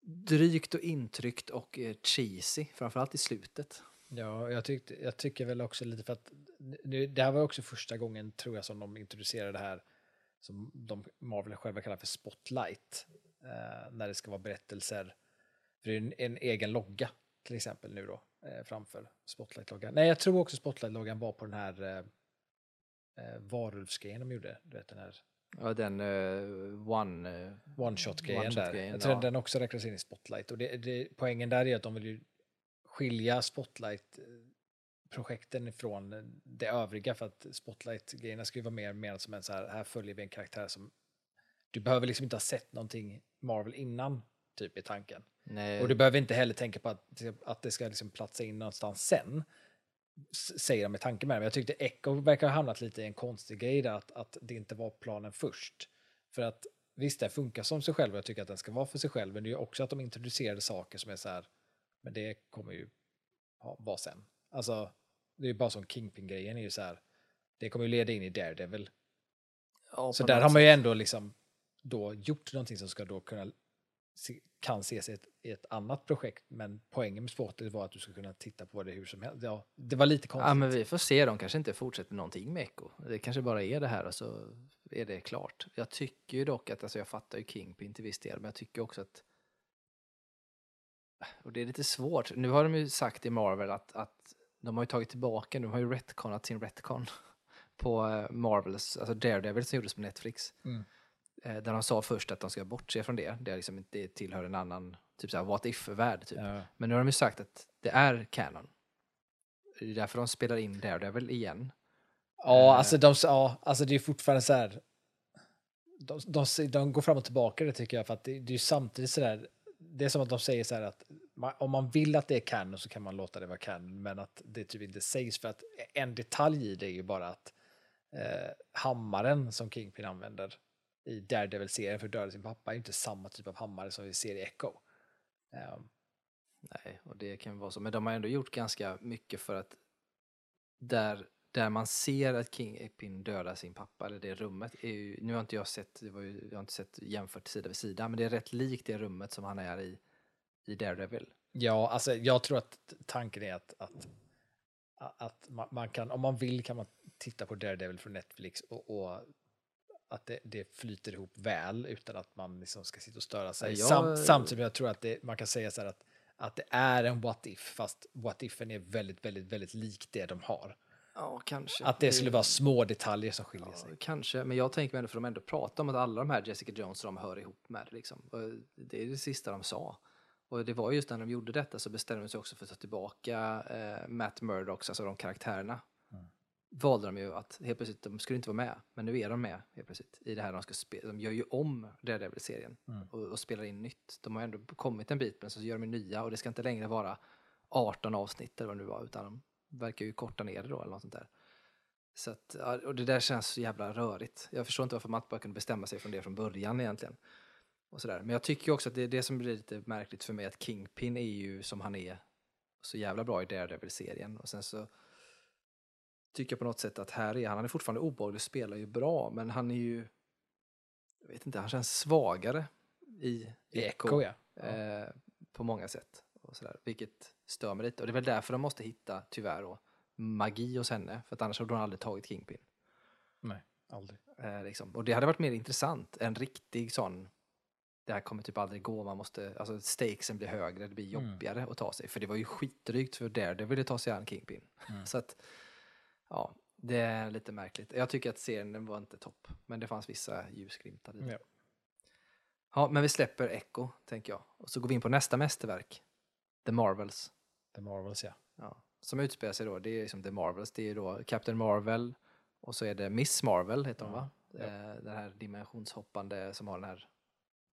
drygt och intryckt och eh, cheesy, framförallt i slutet. Ja, jag, tyckte, jag tycker väl också lite för att nu, det här var också första gången tror jag som de introducerade det här som de Marvel själva kallar för spotlight. Eh, när det ska vara berättelser. För det är en, en egen logga till exempel nu då eh, framför spotlight-loggan. Nej, jag tror också spotlight-loggan var på den här eh, eh, varulvsgrejen de gjorde. Du vet den här Ja, den uh, one... eh, one-shot-grejen där. One-shot-grejen, Jag tror ja. den också räknas in i spotlight. Och det, det, poängen där är att de vill ju skilja Spotlight-projekten ifrån det övriga för att Spotlight-grejerna ska ju vara mer menat som en så här, här följer vi en karaktär som du behöver liksom inte ha sett någonting Marvel innan, typ i tanken. Nej, Och du behöver inte heller tänka på att, att det ska liksom platsa in någonstans sen. Säger de med tanke med det. Men jag tyckte Echo verkar ha hamnat lite i en konstig grej där, att, att det inte var planen först. För att visst, det funkar som sig själv och jag tycker att den ska vara för sig själv. Men det är ju också att de introducerade saker som är så här, men det kommer ju ha, vara sen. Alltså, det är bara som Kingpin-grejen är ju så här, det kommer ju leda in i Daredevil. ja, Så där har man ju ändå liksom då gjort någonting som ska då kunna se, kan ses i ett, i ett annat projekt. Men poängen med sportet var att du ska kunna titta på det hur som helst. Ja, det var lite konstigt. Ja, men vi får se. De kanske inte fortsätter någonting med Echo. Det kanske bara är det här och så är det klart. Jag tycker ju dock att, alltså jag fattar ju Kingpin till viss del, men jag tycker också att och det är lite svårt. Nu har de ju sagt i Marvel att, att de har ju tagit tillbaka, de har ju retconat sin retcon på eh, Marvels, alltså Daredevil som gjordes på Netflix. Mm. Eh, Där de sa först att de ska bortse från det, det, är liksom inte det tillhör en annan, typ såhär what if-värld. Typ. Ja. Men nu har de ju sagt att det är canon. Det är därför de spelar in Daredevil igen. Ja, Eh. alltså, de, ja, alltså det är fortfarande så här. De, de, de går fram och tillbaka det tycker jag för att det, det är ju samtidigt så där. Det är som att de säger så här att man, om man vill att det är canon så kan man låta det vara canon men att det typ inte sägs för att en detalj i det är ju bara att eh, hammaren som Kingpin använder i Daredevil-serien för att döda sin pappa är ju inte samma typ av hammare som vi ser i Echo. Um. Nej, och det kan vara så. Men de har ändå gjort ganska mycket för att där, där man ser att Kingpin dödar sin pappa, eller det rummet, är ju, nu har inte jag sett, det var ju, jag har inte sett jämfört sida vid sida, men det är rätt likt det rummet som han är i, i Daredevil. Ja, alltså jag tror att tanken är att, att, att man, man kan, om man vill kan man titta på Daredevil från Netflix och, och att det, det flyter ihop väl utan att man liksom ska sitta och störa sig. Ja, jag- Sam, samtidigt jag tror att det, man kan säga så här att, att det är en what if, fast what ifen är väldigt, väldigt, väldigt lik det de har. Ja, kanske. Att det skulle vara små detaljer som skiljer sig. Ja, kanske, men jag tänker mig ändå för de ändå pratar om att alla de här Jessica Jones de hör ihop med liksom. Det är det sista de sa. Och det var just när de gjorde detta så bestämde de sig också för att ta tillbaka eh, Matt Murdock, alltså de karaktärerna. Mm. Valde de ju att helt plötsligt, de skulle inte vara med, men nu är de med helt plötsligt i det här de ska spela. De gör ju om Daredevil-serien Mm. och, och spelar in nytt. De har ändå kommit en bit, men så gör de nya och det ska inte längre vara 18 avsnitt eller vad det nu var, utan verkar ju korta ner det då eller något sånt där. Så att, och det där känns så jävla rörigt. Jag förstår inte varför man bara kunde bestämma sig från det från början egentligen. Och sådär. Men jag tycker också att det är det som blir lite märkligt för mig, att Kingpin är ju som han är så jävla bra i Daredevil-serien. Och sen så tycker jag på något sätt att här är han, han är fortfarande obehaglig, spelar ju bra, men han är ju, jag vet inte, han känns svagare i, I Echo, ja. eh, på många sätt. Och sådär, vilket stör mig lite. Och det är väl därför de måste hitta, tyvärr, då, magi hos henne. För att annars hade hon aldrig tagit Kingpin. Nej, aldrig. Eh, liksom. Och det hade varit mer intressant. En riktig sån, det här kommer typ aldrig gå, man måste, alltså stakesen blir högre, det blir Mm. jobbigare att ta sig. För det var ju skitdrygt för Daredevil att ta sig an Kingpin. Mm. Så att, ja, det är lite märkligt. Jag tycker att serien var inte topp, men det fanns vissa ljusglimtar i den. Ja. Ja, men vi släpper Echo, tänker jag. Och så går vi in på nästa mästerverk. The Marvels. The Marvels, ja. Ja. Som utspelar sig då, det är liksom The Marvels. Det är då Captain Marvel och så är det Miss Marvel, heter hon Ja, va? ja. Eh, Den här dimensionshoppande som har den här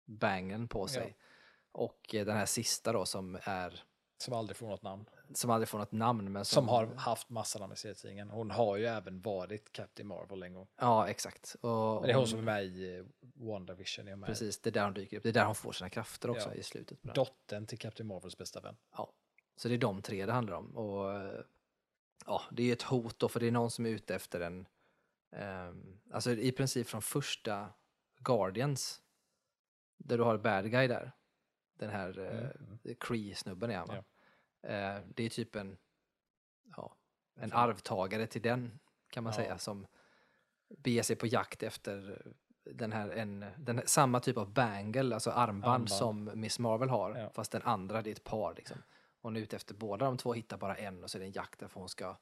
bangen på sig. Ja. Och eh, den här sista då som är, Som aldrig får något namn. som aldrig får något namn men som, Som har haft massa namn i serietidningen. Hon har ju även varit Captain Marvel en gång. Ja, exakt. Och, Men det är hon som är med i eh, WandaVision. Är med. Precis, det är där hon dyker upp. Det är där hon får sina krafter också Ja. i slutet. På. Dottern till Captain Marvels bästa vän. Ja, så det är de tre det handlar om. Och eh, ja, det är ett hot då, för det är någon som är ute efter en, ehm, alltså i princip från första Guardians, där du har bad guy där, den här Mm. uh, Cree-snubben är han va? Ja. Eh, det är typ en, ja, en arvtagare till den, kan man Ja. säga, som beger sig på jakt efter den här, en, den här, samma typ av bangle, alltså armband, Armband. som Miss Marvel har, Ja. fast den andra det är ett par. Liksom. Hon är ute efter båda de två, hittar bara en och så är det en jakt där för hon ska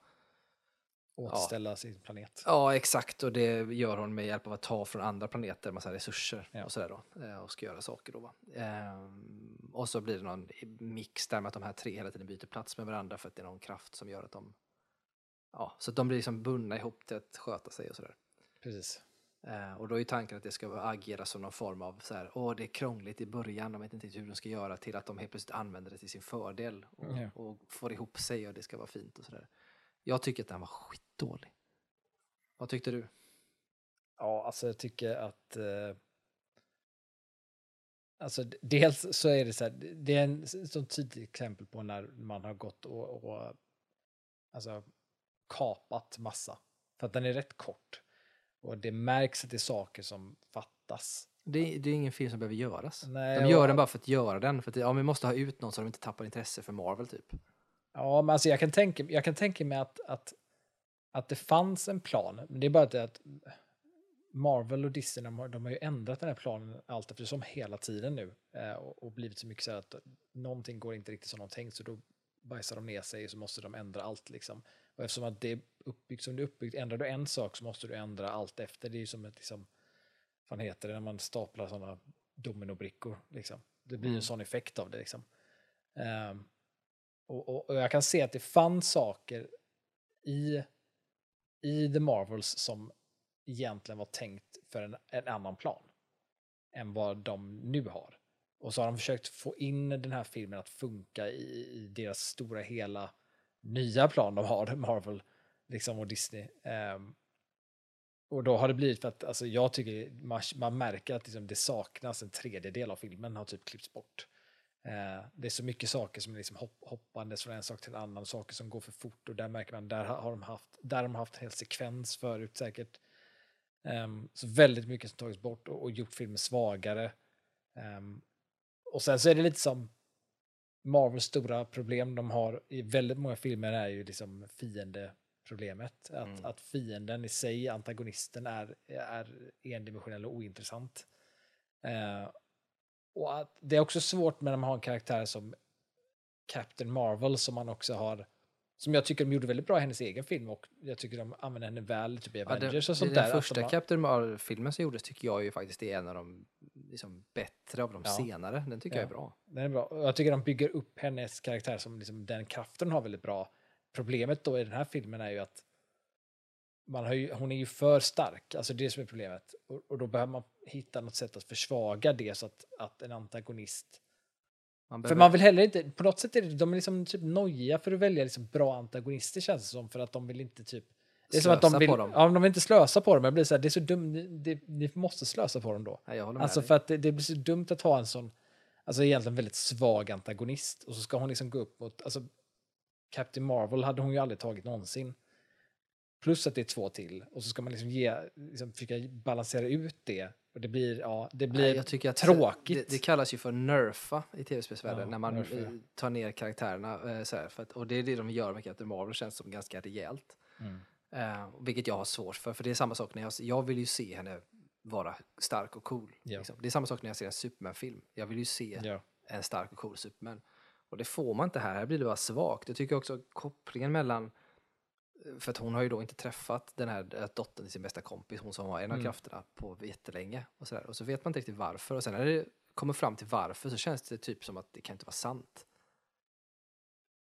återställa sin planet. Ja, exakt. Och det gör hon med hjälp av att ta från andra planeter massa resurser Ja. och sådär då. eh, Och ska göra saker då. Va? Ehm, och så blir det någon mix där med att de här tre hela tiden byter plats med varandra för att det är någon kraft som gör att de... Ja, så att de blir liksom bundna ihop till att sköta sig och sådär. Precis. Eh, och då är tanken att det ska agera som någon form av så här, åh det är krångligt i början, de vet inte hur de ska göra, till att de helt plötsligt använder det till sin fördel och, Ja. och får ihop sig och det ska vara fint och sådär. Jag tycker att den var skitdålig. Vad tyckte du? Ja, alltså jag tycker att... Eh, alltså dels så är det så här, det- är en sån tydligt exempel på när man har gått och, och alltså, kapat massa. För att den är rätt kort. Och det märks att det är saker som fattas. Det, det är ingen film som behöver göras. Nej, De gör och- den bara för att göra den, för att ja, vi måste ha ut någon så de inte tappar intresse för Marvel typ. Ja, men alltså jag kan tänka, jag kan tänka mig att, att, att det fanns en plan. Men det är bara det att Marvel och Disney, de har, de har ju ändrat den här planen allt eftersom hela tiden nu. Eh, och, och blivit så mycket så här att någonting går inte riktigt som de tänkt, så då bajsar de ner sig och så måste de ändra allt liksom. Och eftersom att det uppbyggt som det är uppbyggt, ändrar du en sak så måste du ändra allt efter. Det är ju som ett, liksom, vad heter det, när man staplar sådana dominobrickor liksom. Det blir Mm. en sån effekt av det liksom. Ehm, och, och, och jag kan se att det fanns saker i, i The Marvels som egentligen var tänkt för en, en annan plan än vad de nu har. Och så har de försökt få in den här filmen att funka i, i deras stora hela nya plan de har, Marvel liksom, och Disney. Um, och då har det blivit för att alltså, jag tycker man, man märker att liksom, det saknas en tredjedel av filmen har typ klippts bort. Uh, det är så mycket saker som är liksom hopp, hoppandes från en sak till en annan, saker som går för fort och där märker man, där har de haft, där har de haft en hel sekvens förut säkert. Um, så väldigt mycket som tagits bort och, och gjort filmen svagare. Um, och sen så är det lite som Marvels stora problem de har i väldigt många filmer är ju liksom fiende fiendeproblemet. Att, Mm. att fienden i sig, antagonisten, är, är endimensionell och ointressant. Eh, och att det är också svårt när man har en karaktär som Captain Marvel som man också har som jag tycker de gjorde väldigt bra i hennes egen film och jag tycker de använder henne väl typ i Ja, den, Avengers och sånt den där. att första har- Captain Marvel-filmen som gjordes tycker jag ju faktiskt är en av de liksom, bättre av de Ja. senare. Den tycker jag Ja. är bra. Den är bra. Jag tycker de bygger upp hennes karaktär som liksom den kraften har väldigt bra. Problemet då i den här filmen är ju att man har ju, hon är ju för stark, alltså det är som är problemet. Och, och då behöver man hitta något sätt att försvaga det så att, att en antagonist... Man För behöver- man vill heller inte, på något sätt är det, de är liksom typ nojiga för att välja liksom bra antagonister känns det som, för att de vill inte typ... Det är som att de Slösa vill, på dem. ja, de vill inte slösa på dem, jag blir så här, det är så dumt, ni, det, ni måste slösa på dem då. Nej, jag håller med Alltså för att det, det blir så dumt att ha en sån, alltså egentligen väldigt svag antagonist och så ska hon liksom gå upp mot, alltså Captain Marvel hade hon ju aldrig tagit någonsin. Plus att det är två till och så ska man liksom ge, liksom försöka balansera ut det och det blir, ja, det blir Nej, tråkigt. Det, det kallas ju för nerfa i tv-spelsvärlden, Ja, när man nerfa, eh, tar ner karaktärerna. eh, Så här, att, och det är det de gör med Captain Marvel, känns som ganska rejält. Mm. Eh, vilket jag har svårt för, för det är samma sak när jag, jag vill ju se henne vara stark och cool. Ja. Liksom. Det är samma sak när jag ser en Superman-film. Jag vill ju se Ja. en stark och cool Superman. Och det får man inte här, här blir det bara svagt. Jag tycker också kopplingen mellan för att hon har ju då inte träffat den här eh, dottern till sin bästa kompis, hon som har en av Mm. krafterna på jättelänge. Och så, där. och så vet man inte riktigt varför. Och sen när det kommer fram till varför så känns det typ som att det kan inte vara sant.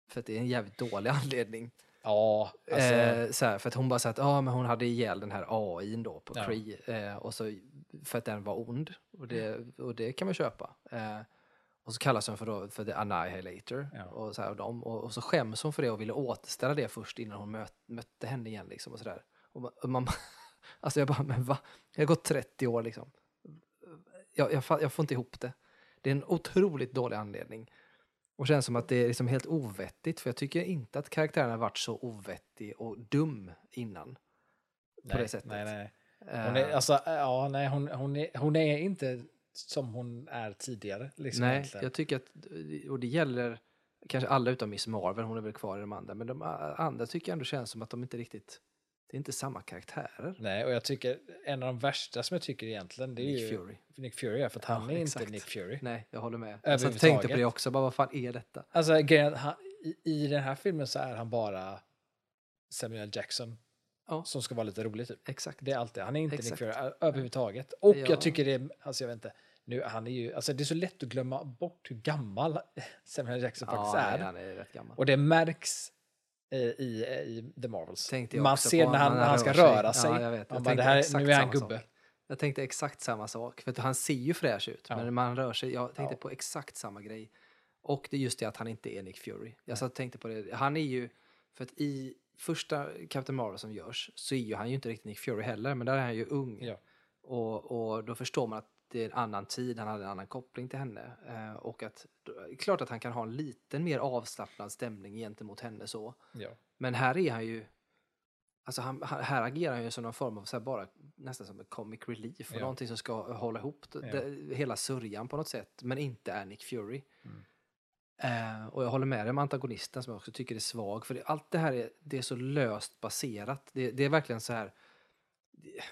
För att det är en jävligt dålig anledning. Ja, alltså, eh, så här, för att hon bara sa att ah, men hon hade ihjäl den här AIn då på Ja. Eh, och så, för att den var ond. Och det, och det kan man köpa. Eh, och så kallas hon för, då, för The Annihilator. Ja. Och, så här, och, de, och, och så skäms hon för det och ville återställa det först innan hon möt, mötte henne igen. Liksom, och så där. Och man, och man, alltså jag bara, men va? Jag har gått 30 år liksom. Jag, jag, jag får inte ihop det. Det är en otroligt dålig anledning. Och känns som att det är liksom helt ovettigt, för jag tycker inte att karaktären har varit så ovettig och dum innan. nej, det sättet. Nej, nej. Eh, Hon är, alltså, ja, nej, hon, hon, är, hon är inte som hon är tidigare. Liksom, Nej, egentligen. jag tycker att, och det gäller kanske alla utom Miss Marvel, hon är väl kvar i de andra, men de andra tycker jag ändå känns som att de inte riktigt, det är inte samma karaktärer. Nej, och jag tycker en av de värsta som jag tycker egentligen det är Nick ju Fury. Nick Fury, ja, för att Ja, han är exakt. inte Nick Fury. Nej, jag håller med. Jag satt tänkte på det också, bara vad fan är detta? Alltså grejen han, i, i den här filmen så är han bara Samuel Jackson. Ja. som ska vara lite rolig typ. Exakt. Det är allt det. Han är inte Exakt. Nick Fury överhuvudtaget. Och Ja. jag tycker det är, alltså jag vet inte, nu, han är ju, alltså det är så lätt att glömma bort hur gammal Samuel. Jackson faktiskt ja, är. nej, han är rätt gammal. Och det märks i, i The Marvels. Man ser när han, när han ska sig. röra sig. Ja, jag vet. Jag bara, det här, nu är han gubbe. sak. Jag tänkte exakt samma sak. För han ser ju fräsch ut, Ja. men när man rör sig, jag tänkte på exakt samma grej. Och det är just det att han inte är Nick Fury. Jag satt och tänkte på det. Han är ju, för att i första Captain Marvel som görs så är ju han ju inte riktigt Nick Fury heller, men där är han ju ung. Ja. Och, och då förstår man att det är en annan tid, han hade en annan koppling till henne. Eh, och att, klart att han kan ha en liten mer avslappnad stämning gentemot henne så. Ja. Men här är han ju... Alltså han, här agerar han ju som någon form av så bara nästan som en comic relief och Ja. någonting som ska hålla ihop det, Ja. det, hela sörjan på något sätt, men inte är Nick Fury. Mm. Eh, och jag håller med dig om antagonisten som jag också tycker är svag, för det, allt det här är, det är så löst baserat. Det, det är verkligen så här,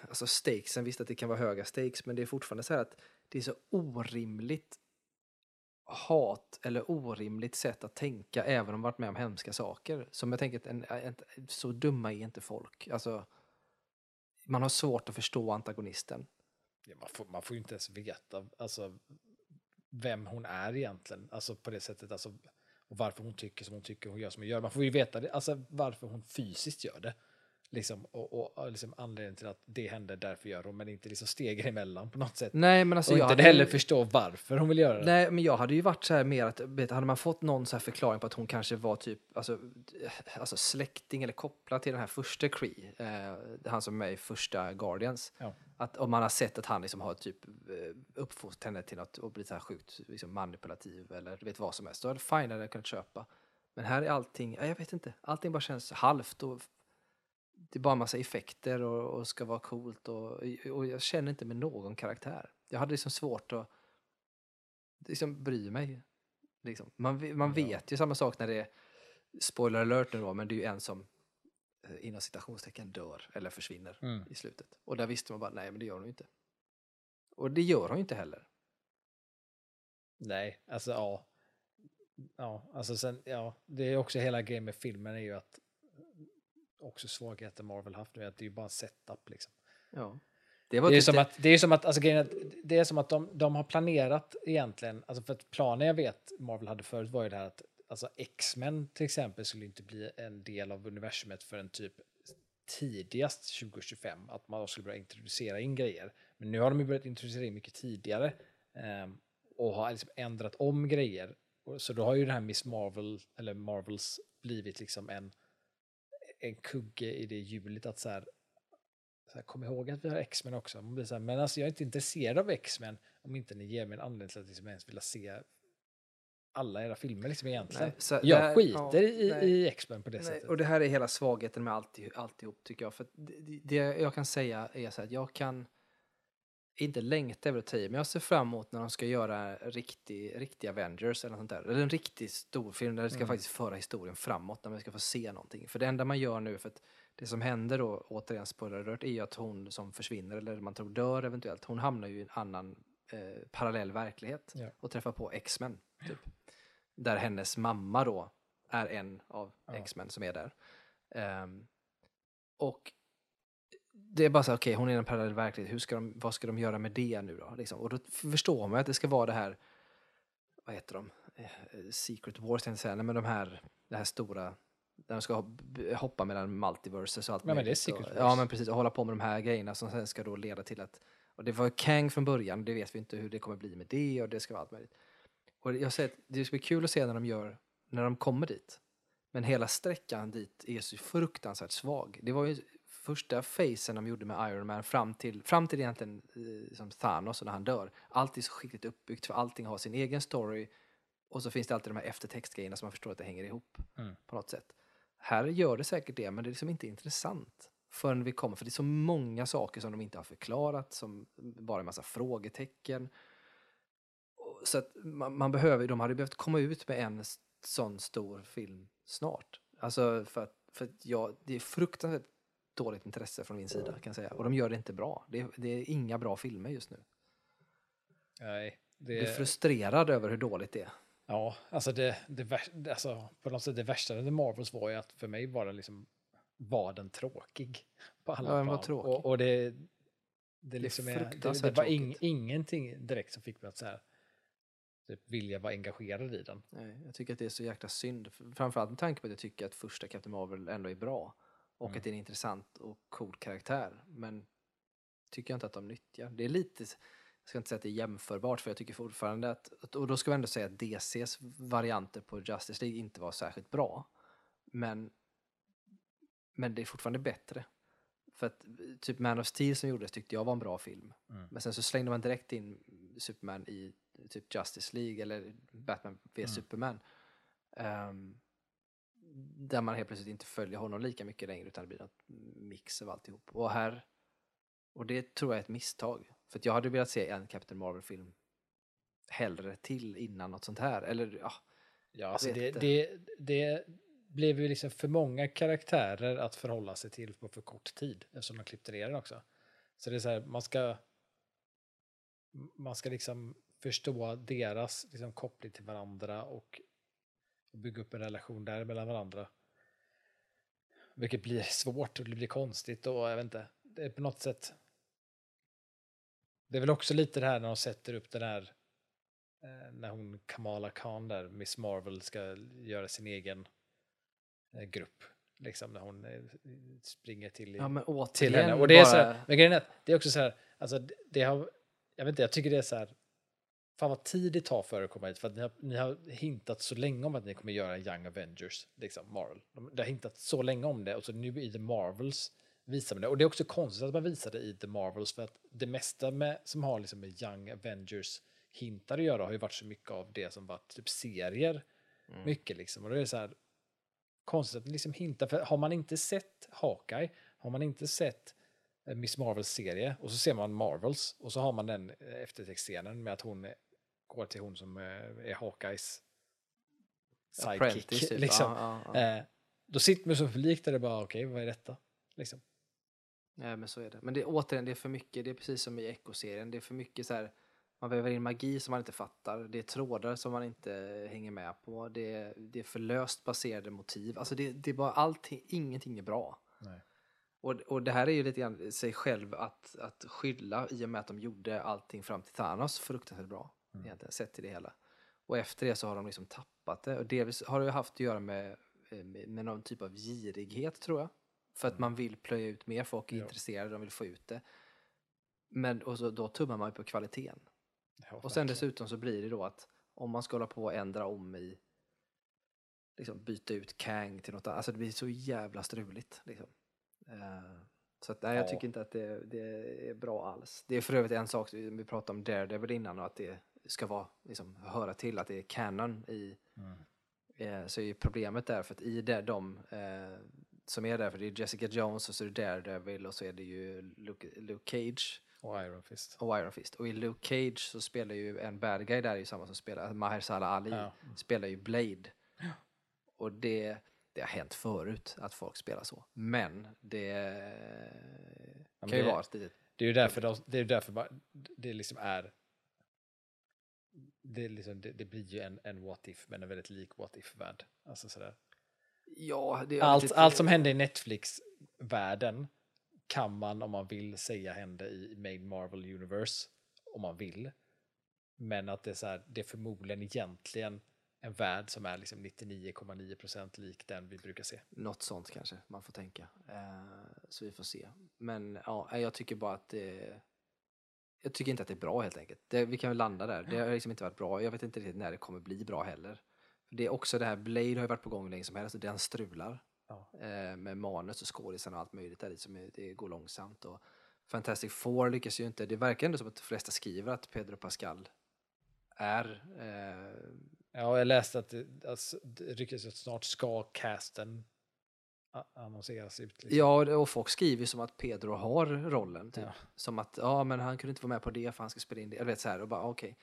alltså stakesen, visst att det kan vara höga stakes, men det är fortfarande så här att det är så orimligt hat eller orimligt sätt att tänka även om man varit med om hemska saker. Som jag tänker en, en, så dumma är inte folk. Alltså, man har svårt att förstå antagonisten. Ja, man, får, man får ju inte ens veta alltså, vem hon är egentligen. Alltså på det sättet. Alltså, och varför hon tycker som hon tycker, hon gör som hon gör. Man får ju veta det, alltså, varför hon fysiskt gör det. Liksom, och och, och liksom anledningen till att det händer, därför gör hon, men inte liksom stegen emellan på något sätt. Nej, men alltså och jag inte hade heller förstå varför hon vill göra det. Nej, men jag hade ju varit så här mer att, vet, hade man fått någon så här förklaring på att hon kanske var typ, alltså, alltså släkting eller kopplad till den här första Kree, eh, han som är med i första Guardians. Ja. Att om man har sett att han liksom har typ eh, uppfostrat henne till något och blivit så här sjukt liksom manipulativ eller du vet vad som helst, då hade fine hade jag kunnat köpa. Men här är allting, ja, jag vet inte, allting bara känns halvt och det är bara massa effekter och, och ska vara coolt och, och jag känner inte med någon karaktär. Jag hade liksom svårt att liksom bry mig. Liksom. Man, man vet ju samma sak när det är, spoiler alert nu då, men det är ju en som inom citationstecken dör eller försvinner Mm. i slutet. Och där visste man bara, nej men det gör hon ju inte. Och det gör hon ju inte heller. Nej, alltså ja. Ja, alltså sen, ja, det är också hela grejen med filmen är ju att också svagheten Marvel haft nu är att det är ju bara en setup liksom. Ja. Det var Det är typ som att, det är som att, alltså, grejen det är som att de, de har planerat egentligen, alltså för att planen jag vet Marvel hade förut var ju det här att alltså X-Men till exempel skulle inte bli en del av universumet förrän typ tidigast 2025, att man skulle börja introducera in grejer. Men nu har de ju börjat introducera in mycket tidigare Eh, och har liksom ändrat om grejer. Så då har ju det här Miss Marvel, eller Marvels, blivit liksom en, en kugge i det hjulet att så här, så här, kom ihåg att vi har X-Men också. Man blir så här, men alltså jag är inte intresserad av X-Men om inte ni ger mig en anledning till att liksom ens vilja se alla era filmer liksom egentligen. Nej, så jag där- skiter ja, i, nej. i X-Men på det Nej, sättet. och det här är hela svagheten med allt, alltihop tycker jag. För det, det- jag kan säga är så här att jag kan inte längta över i, men jag ser fram emot när de ska göra riktig, riktig Avengers eller något sånt där. Eller en riktig stor film där det ska Mm. faktiskt faktiskt föra historien framåt, när man ska få se någonting. För det enda man gör nu, för att det som händer då, återigen spoiler alert, är ju att hon som försvinner, eller man tror dör eventuellt, hon hamnar ju i en annan eh, parallell verklighet Ja. och träffar på X-Men. Typ. Där hennes mamma då är en av Ja. X-Men som är där. Ehm, och det är bara så okej, hon är en parallell verklighet, Hur ska de, vad ska de göra med det nu då? Liksom? Och då förstår man att det ska vara det här, vad heter de? Eh, Secret Wars, jag säga, Nej, men de här, det här stora, där de ska hoppa mellan multiverses och allt Men, men det är möjligt. Secret och, Wars. Ja, men precis, och hålla på med de här grejerna som sen ska då leda till att, och det var Kang från början, det vet vi inte hur det kommer bli med det och det ska vara allt möjligt. Och jag säger att det ska bli kul att se när de gör, när de kommer dit. Men hela sträckan dit är så fruktansvärt svag. Det var ju första facen de gjorde med Iron Man fram till, fram till egentligen eh, som Thanos när han dör. Allt är så skickligt uppbyggt för allting har sin egen story och så finns det alltid de här eftertextgrejerna som man förstår att det hänger ihop Mm. på något sätt. Här gör det säkert det, men det är liksom inte intressant förrän vi kommer, för det är så många saker som de inte har förklarat, som bara en massa frågetecken. Så att man, man behöver, de hade behövt komma ut med en sån stor film snart. Alltså för att, för att jag, det är fruktansvärt dåligt intresse från min sida kan jag säga. Och de gör det inte bra. Det är, det är inga bra filmer just nu. Nej, det, Jag är frustrerad över hur dåligt det är. ja, alltså det, det, alltså på något sätt det värsta med Marvels var ju att för mig var det liksom var den tråkig. På alla Ja, den var plan. tråkig. Och, och det, det, liksom är, det, det var tråkigt. ingenting direkt som fick mig att så här, typ, vilja vara engagerad i den. Nej, jag tycker att det är så jäkla synd. Framförallt med tanke på att jag tycker att första Captain Marvel ändå är bra. Och Mm. att det är en intressant och cool karaktär. Men tycker jag inte att de nyttjar. Det är lite, jag ska inte säga att det är jämförbart för jag tycker fortfarande att- och då ska vi ändå säga att DCs varianter på Justice League inte var särskilt bra. Men, men det är fortfarande bättre. För att typ Man of Steel som gjordes tyckte jag var en bra film. Mm. Men sen så slängde man direkt in Superman i typ Justice League eller Batman vs Mm. Superman. Ehm, där man helt plötsligt inte följer honom lika mycket längre utan det blir något mix av alltihop. Och här, och det tror jag är ett misstag. För jag hade velat se en Captain Marvel-film hellre till innan något sånt här. Eller ja, Ja, alltså det, det, det blev ju liksom för många karaktärer att förhålla sig till på för kort tid eftersom de klippte ner den också. Så det är så här, man ska man ska liksom förstå deras liksom, koppling till varandra och bygga upp en relation där mellan varandra. Vilket blir svårt och det blir konstigt och jag vet inte, det är på något sätt. Det är väl också lite det här när de sätter upp den här eh, när hon Kamala Khan där, Miss Marvel, ska göra sin egen eh, grupp. Liksom när hon eh, springer till, ja men till henne. Och det är bara, så här, men grejen är det är också så här, alltså det har, jag vet inte, jag tycker det är så här, fan vad tid det tar för er att komma hit, för att ni har, ni har hintat så länge om att ni kommer göra Young Avengers, liksom Marvel. De, de har hintat så länge om det och så nu i The Marvels visar man det. Och det är också konstigt att man visar det i The Marvels för att det mesta med, som har liksom med Young Avengers hintar att göra har ju varit så mycket av det som varit typ serier. Mm. Mycket liksom. Och då är det så här konstigt att liksom hinta. För har man inte sett Hawkeye, har man inte sett eh, Miss Marvels serie och så ser man Marvels och så har man den eh, eftertextscenen med att hon går till hon som eh, är Hawkeyes sidekick. Typ. Liksom. Ja, ja, ja. Eh, då sitter man som publik där det bara, okej, vad är detta? Liksom. Nej men så är det. Men det är återigen, det är för mycket, det är precis som i Echo-serien, det är för mycket så här, man väver in magi som man inte fattar, det är trådar som man inte hänger med på, det är, det är för löst baserade motiv, alltså det, det är bara allting, ingenting är bra. Nej. Och, och det här är ju lite grann sig själv att, att skylla i och med att de gjorde allting fram till Thanos fruktansvärt bra, Mm. sett till det hela. Och efter det så har de liksom tappat det, och delvis har det haft att göra med, eh, med, med någon typ av girighet tror jag. För att Mm. man vill plöja ut mer, folk är Ja. intresserade, de vill få ut det. Men och så, då tummar man ju på kvaliteten. Ja, Och sen dessutom så blir det då att om man ska hålla på och ändra om i, liksom byta ut Kang till något annat, alltså det blir så jävla struligt. Liksom. Eh, så att, nej, jag Ja. tycker inte att det, det är bra alls. Det är för övrigt en sak, vi pratade om Daredevil innan och att det ska vara, liksom, höra till att det är canon i, Mm. eh, så är ju problemet där för att i det, de eh, som är där, för det är Jessica Jones och så är det Daredevil och så är det ju Luke, Luke Cage Och Iron Fist. och Iron Fist. Och i Luke Cage så spelar ju en bad guy där är ju samma som spelar, Mahershala Ali Ja. spelar ju Blade. Och det, det har hänt förut att folk spelar så. Men det men kan ju det- vara ett litet... Det är ju därför, de, det är därför bara, det liksom är det, liksom, det, det blir ju en, en what if, men en väldigt lik what if-värld. Alltså sådär. Ja, det är Allt, allt som händer i Netflix-världen kan man om man vill säga hände i Main Marvel Universe, om man vill. Men att det är, så här, det är förmodligen egentligen en värld som är liksom 99,9% lik den vi brukar se. Något sånt kanske man får tänka. Eh, så vi får se. Men ja, jag tycker bara att det... Jag tycker inte att det är bra helt enkelt. Det, vi kan väl landa där. Det har liksom inte varit bra. Jag vet inte riktigt när det kommer bli bra heller. För det är också det här, Blade har ju varit på gång länge som helst och den strular. Ja. Eh, med manus och skådisarna och allt möjligt där som är, det går långsamt. Och Fantastic Four lyckas ju inte. Det verkar ändå som att de flesta skriver att Pedro Pascal är eh, Ja, jag läste att det, alltså, det att snart ska casten annonseras ut. Liksom. Ja, och folk skriver som att Pedro har rollen. Typ. Ja. Som att, ja men han kunde inte vara med på det för han ska spela in det. Jag vet så här, och bara okej.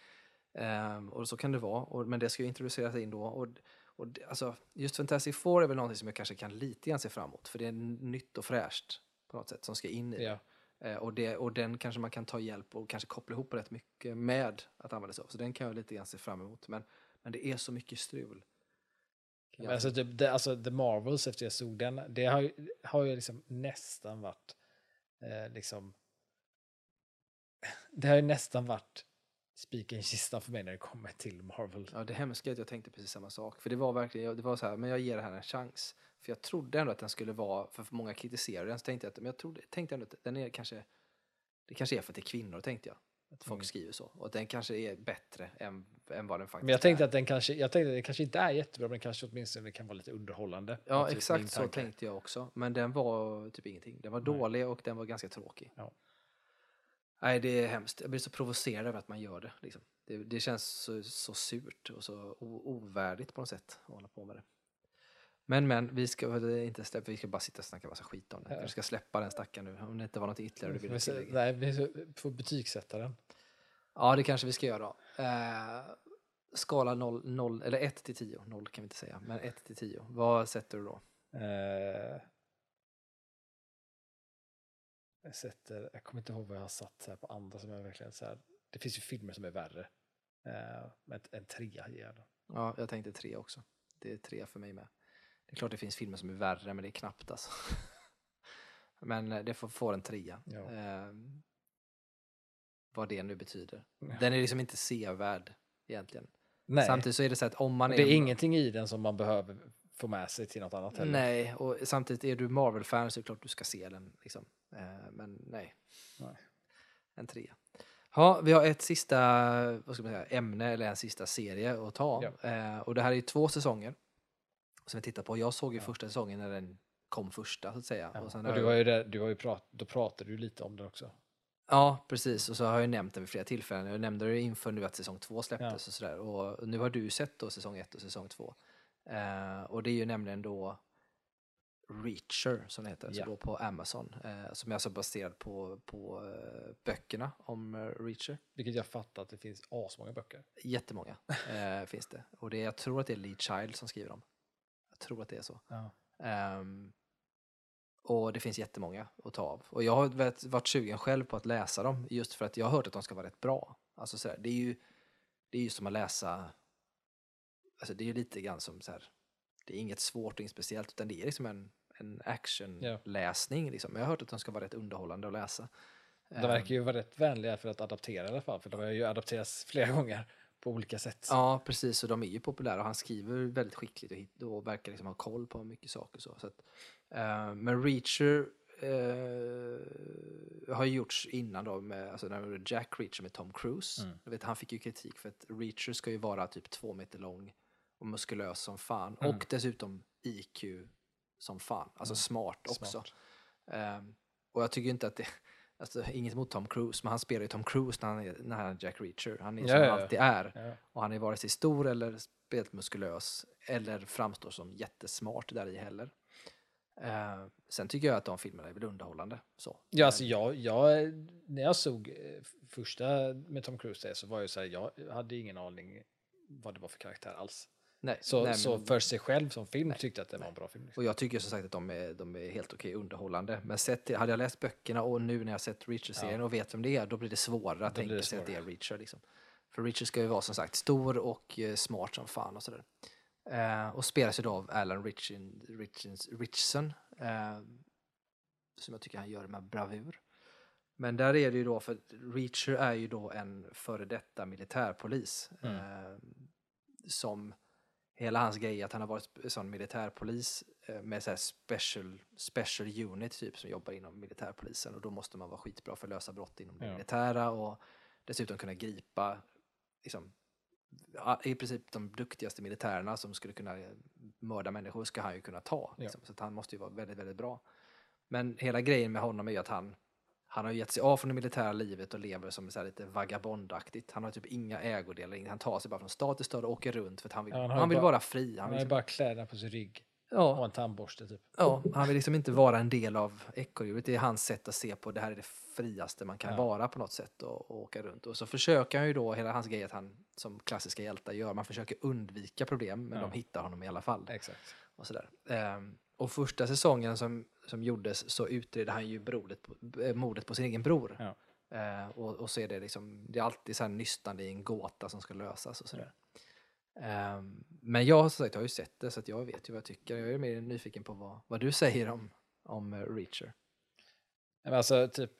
Ehm, och så kan det vara, och, men det ska ju introduceras in då. Och, och alltså, just Fantastic Four är väl någonting som jag kanske kan lite grann se fram emot. För det är nytt och fräscht på något sätt som ska in i Ja. det. Eh, och, det. och den kanske man kan ta hjälp och kanske koppla ihop rätt mycket med att använda sig av. Så den kan jag lite grann se fram emot. Men, men det är så mycket strul. Men alltså, typ, det, alltså The Marvels efter jag såg den, det har ju, har ju liksom nästan varit eh, liksom det har ju nästan varit spiken i kistan för mig när det kommer till Marvel. Ja, det hemska är att jag tänkte precis samma sak. För det var verkligen, det var så här, men jag ger det här en chans. För jag trodde ändå att den skulle vara, för många kritiserar den, så tänkte jag att, men jag trodde, tänkte ändå att den är kanske, det kanske är för att det är kvinnor, tänkte jag. Att folk Mm. skriver så. Och den kanske är bättre än, än vad den faktiskt Men jag tänkte är. att den kanske, jag tänkte att den kanske inte är jättebra, men kanske åtminstone kan vara lite underhållande. Ja, exakt så tänkte jag också. Men den var typ ingenting. Den var Nej. dålig och den var ganska tråkig. Ja. Nej, det är hemskt. Jag blir så provocerad över att man gör det. Liksom. Det, det känns så, så surt och så ovärdigt på något sätt att hålla på med det. Men, men, vi ska inte släppa, vi ska bara sitta och snacka massa skit om det. Ja. Vi ska släppa den stackaren nu, om det inte var något ytterligare du ville Men så- tillägga. Nej, vi får betygsätta den. Ja, det kanske vi ska göra. Eh, skala 0, 0, eller 1 till 10. 0 kan vi inte säga, men 1 till 10. Vad sätter du då? Eh, jag sätter, jag kommer inte ihåg vad jag har satt här på andra som är verkligen så här. Det finns ju filmer som är värre. Eh, men en trea ger jag den. Ja, jag tänkte 3 också. Det är 3 för mig med. Det är klart det finns filmer som är värre, men det är knappt alltså. men eh, det får få en trea. Ja. Eh, vad det nu betyder. Ja. Den är liksom inte sevärd egentligen. Nej, Samtidigt så är det så att om man det är... är ingenting i den som man behöver få med sig till något annat heller. Nej, och samtidigt är du Marvel-fan så är det klart du ska se den. Liksom. Eh, men nej. Nej. En trea. Ja, vi har ett sista vad ska man säga, ämne eller en sista serie att ta. Eh, och det här är ju två säsonger som vi tittar på. Jag såg ju första säsongen när den kom första så att säga. Ja. Och Och du har ju, där, du har ju prat, då pratade du lite om den också. Ja, precis. Och så har jag nämnt den vid flera tillfällen. Jag nämnde det inför nu att säsong två släpptes Ja. och sådär. Och nu har du sett då säsong ett och säsong två. Eh, och det är ju nämligen då Reacher som det heter, Ja. så då på Amazon. Eh, som är alltså baserad på, på eh, böckerna om eh, Reacher. Vilket jag fattar att det finns asmånga böcker. Jättemånga eh, finns det. Och det, jag tror att det är Lee Child som skriver dem. Jag tror att det är så. Ja. Ehm, och det finns jättemånga att ta av. Och jag har varit, sugen själv på att läsa dem just för att jag har hört att de ska vara rätt bra. Alltså sådär, det är ju det är ju som att läsa, alltså det är ju lite grann som så här, det är inget svårt och inget speciellt utan det är liksom en, en actionläsning. Liksom. Jag har hört att de ska vara rätt underhållande att läsa. De verkar ju vara rätt vänliga för att adaptera i alla fall. För de har ju adapterats flera gånger på olika sätt. Ja, precis. Och de är ju populära och han skriver väldigt skickligt och, och verkar liksom ha koll på mycket saker. Så. Så att, eh, men Reacher eh, har ju gjorts innan då, med, alltså när Jack Reacher med Tom Cruise. Mm. Jag vet, han fick ju kritik för att Reacher ska ju vara typ två meter lång och muskulös som fan. Mm. Och dessutom IQ som fan. Alltså Mm. smart också. Smart. Ehm, och jag tycker inte att det, alltså inget mot Tom Cruise, men han spelar ju Tom Cruise när han är, när han är Jack Reacher. Han är som ja, han alltid är. Ja. Och han är vare sig stor eller speciellt muskulös eller framstår som jättesmart där i heller. Eh, sen tycker jag att de filmerna är väl underhållande. Så. Ja, alltså jag, jag, när jag såg eh, första med Tom Cruise där, så var jag så här, jag hade ingen aning vad det var för karaktär alls. Nej, Så, nej, så men- för sig själv som film Nej, tyckte jag att det var en bra film. Liksom. Och jag tycker som sagt att de är, de är helt okej underhållande. Men sett hade jag läst böckerna och nu när jag sett Reacher-serien Ja. och vet vem det är, då blir det svårare att tänka sig att det är. Reacher. Liksom. För Reacher ska ju vara som sagt stor och eh, smart som fan och sådär. Eh, och spelas ju då av Alan Richin, Richins, Richson. Eh, som jag tycker han gör med bravur. Men där är det ju då, för Reacher är ju då en före detta militärpolis. Mm. Eh, som hela hans grej att han har varit sån militärpolis eh, med så special, special unit typ som jobbar inom militärpolisen och då måste man vara skitbra för att lösa brott inom det Ja. militära och dessutom kunna gripa liksom, ja, i princip de duktigaste militärerna som skulle kunna eh, mörda människor ska han ju kunna ta. Ja. Liksom. Så att han måste ju vara väldigt, väldigt bra. Men hela grejen med honom är ju att han han har gett sig av från det militära livet och lever som så lite vagabondaktigt. Han har typ inga ägodelar, han tar sig bara från stad till stad och åker runt för att han vill, Ja, han han vill bara- vara fri. Han Han vill, liksom, bara kläderna på sin rygg och ja, en tandborste typ. ja, han vill liksom inte vara en del av ekorrhjulet. Det är hans sätt att se på det här är det friaste man kan Ja. vara på något sätt och, och åka runt. Och så försöker han ju då, hela hans grej att han som klassiska hjältar gör, man försöker undvika problem men Ja. de hittar honom i alla fall. Exakt. och sådär. Ehm, och första säsongen som, som gjordes så utredde han ju brodet eh, mordet på sin egen bror. Ja. Eh, och, och så är det liksom, det är alltid så här nystande i en gåta som ska lösas och sådär. Ehm, men jag har som sagt jag har ju sett det så att jag vet ju vad jag tycker. Jag är mer nyfiken på vad, vad du säger om, om eh, Reacher. Men alltså, typ,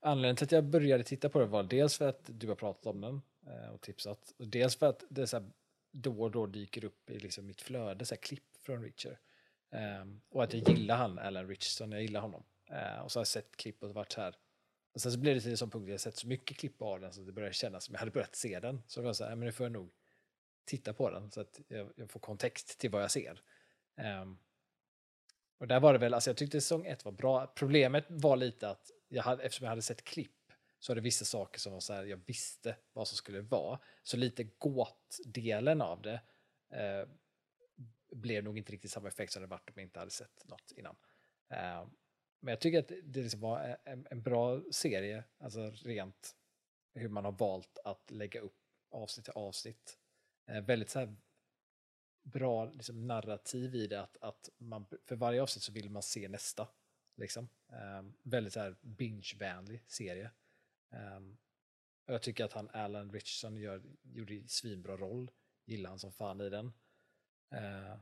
anledningen till att jag började titta på det var dels för att du har pratat om den eh, och tipsat. Och dels för att det så här, då och då dyker upp i liksom mitt flöde så här, klipp från Reacher. Ehm, och att jag gillar han, Alan Richardson, jag gillar honom. Ehm, och så har jag sett klipp och varit så här. Och sen så blev det till en sån punkt där jag sett så mycket klipp av den så det började kännas som jag hade börjat se den. Så jag var så här, men nu får jag nog titta på den så att jag, jag får kontext till vad jag ser. Ehm, och där var det väl, alltså jag tyckte säsong ett var bra. Problemet var lite att jag hade, eftersom jag hade sett klipp så var det vissa saker som var så här, jag visste vad som skulle vara. Så lite gåtdelen av det eh, blev nog inte riktigt samma effekt som det varit om jag inte hade sett något innan. Eh, men jag tycker att det liksom var en, en bra serie, alltså rent hur man har valt att lägga upp avsnitt till avsnitt. Eh, väldigt så här bra liksom, narrativ i det, att, att man, för varje avsnitt så vill man se nästa. Liksom. Eh, väldigt så här binge-vänlig serie. Och jag tycker att han Alan Richardson gör, gjorde en svinbra roll. Gillar han som fan i den. Eh,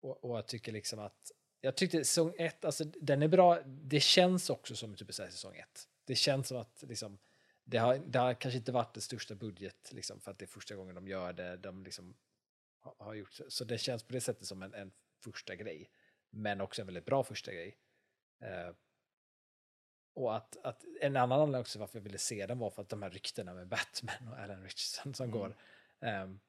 och, och jag tycker liksom att jag tyckte säsong ett, alltså den är bra. Det känns också som typ säsong ett. Det känns som att liksom, det, har, det har kanske inte varit den största budget liksom, för att det är första gången de gör det. De liksom har, har gjort så. så det känns på det sättet som en, en första grej. Men också en väldigt bra första grej. Eh, och att, att en annan anledning också varför jag ville se den var för att de här ryktena med Batman och Alan Richardson som Mm. går. Ehm,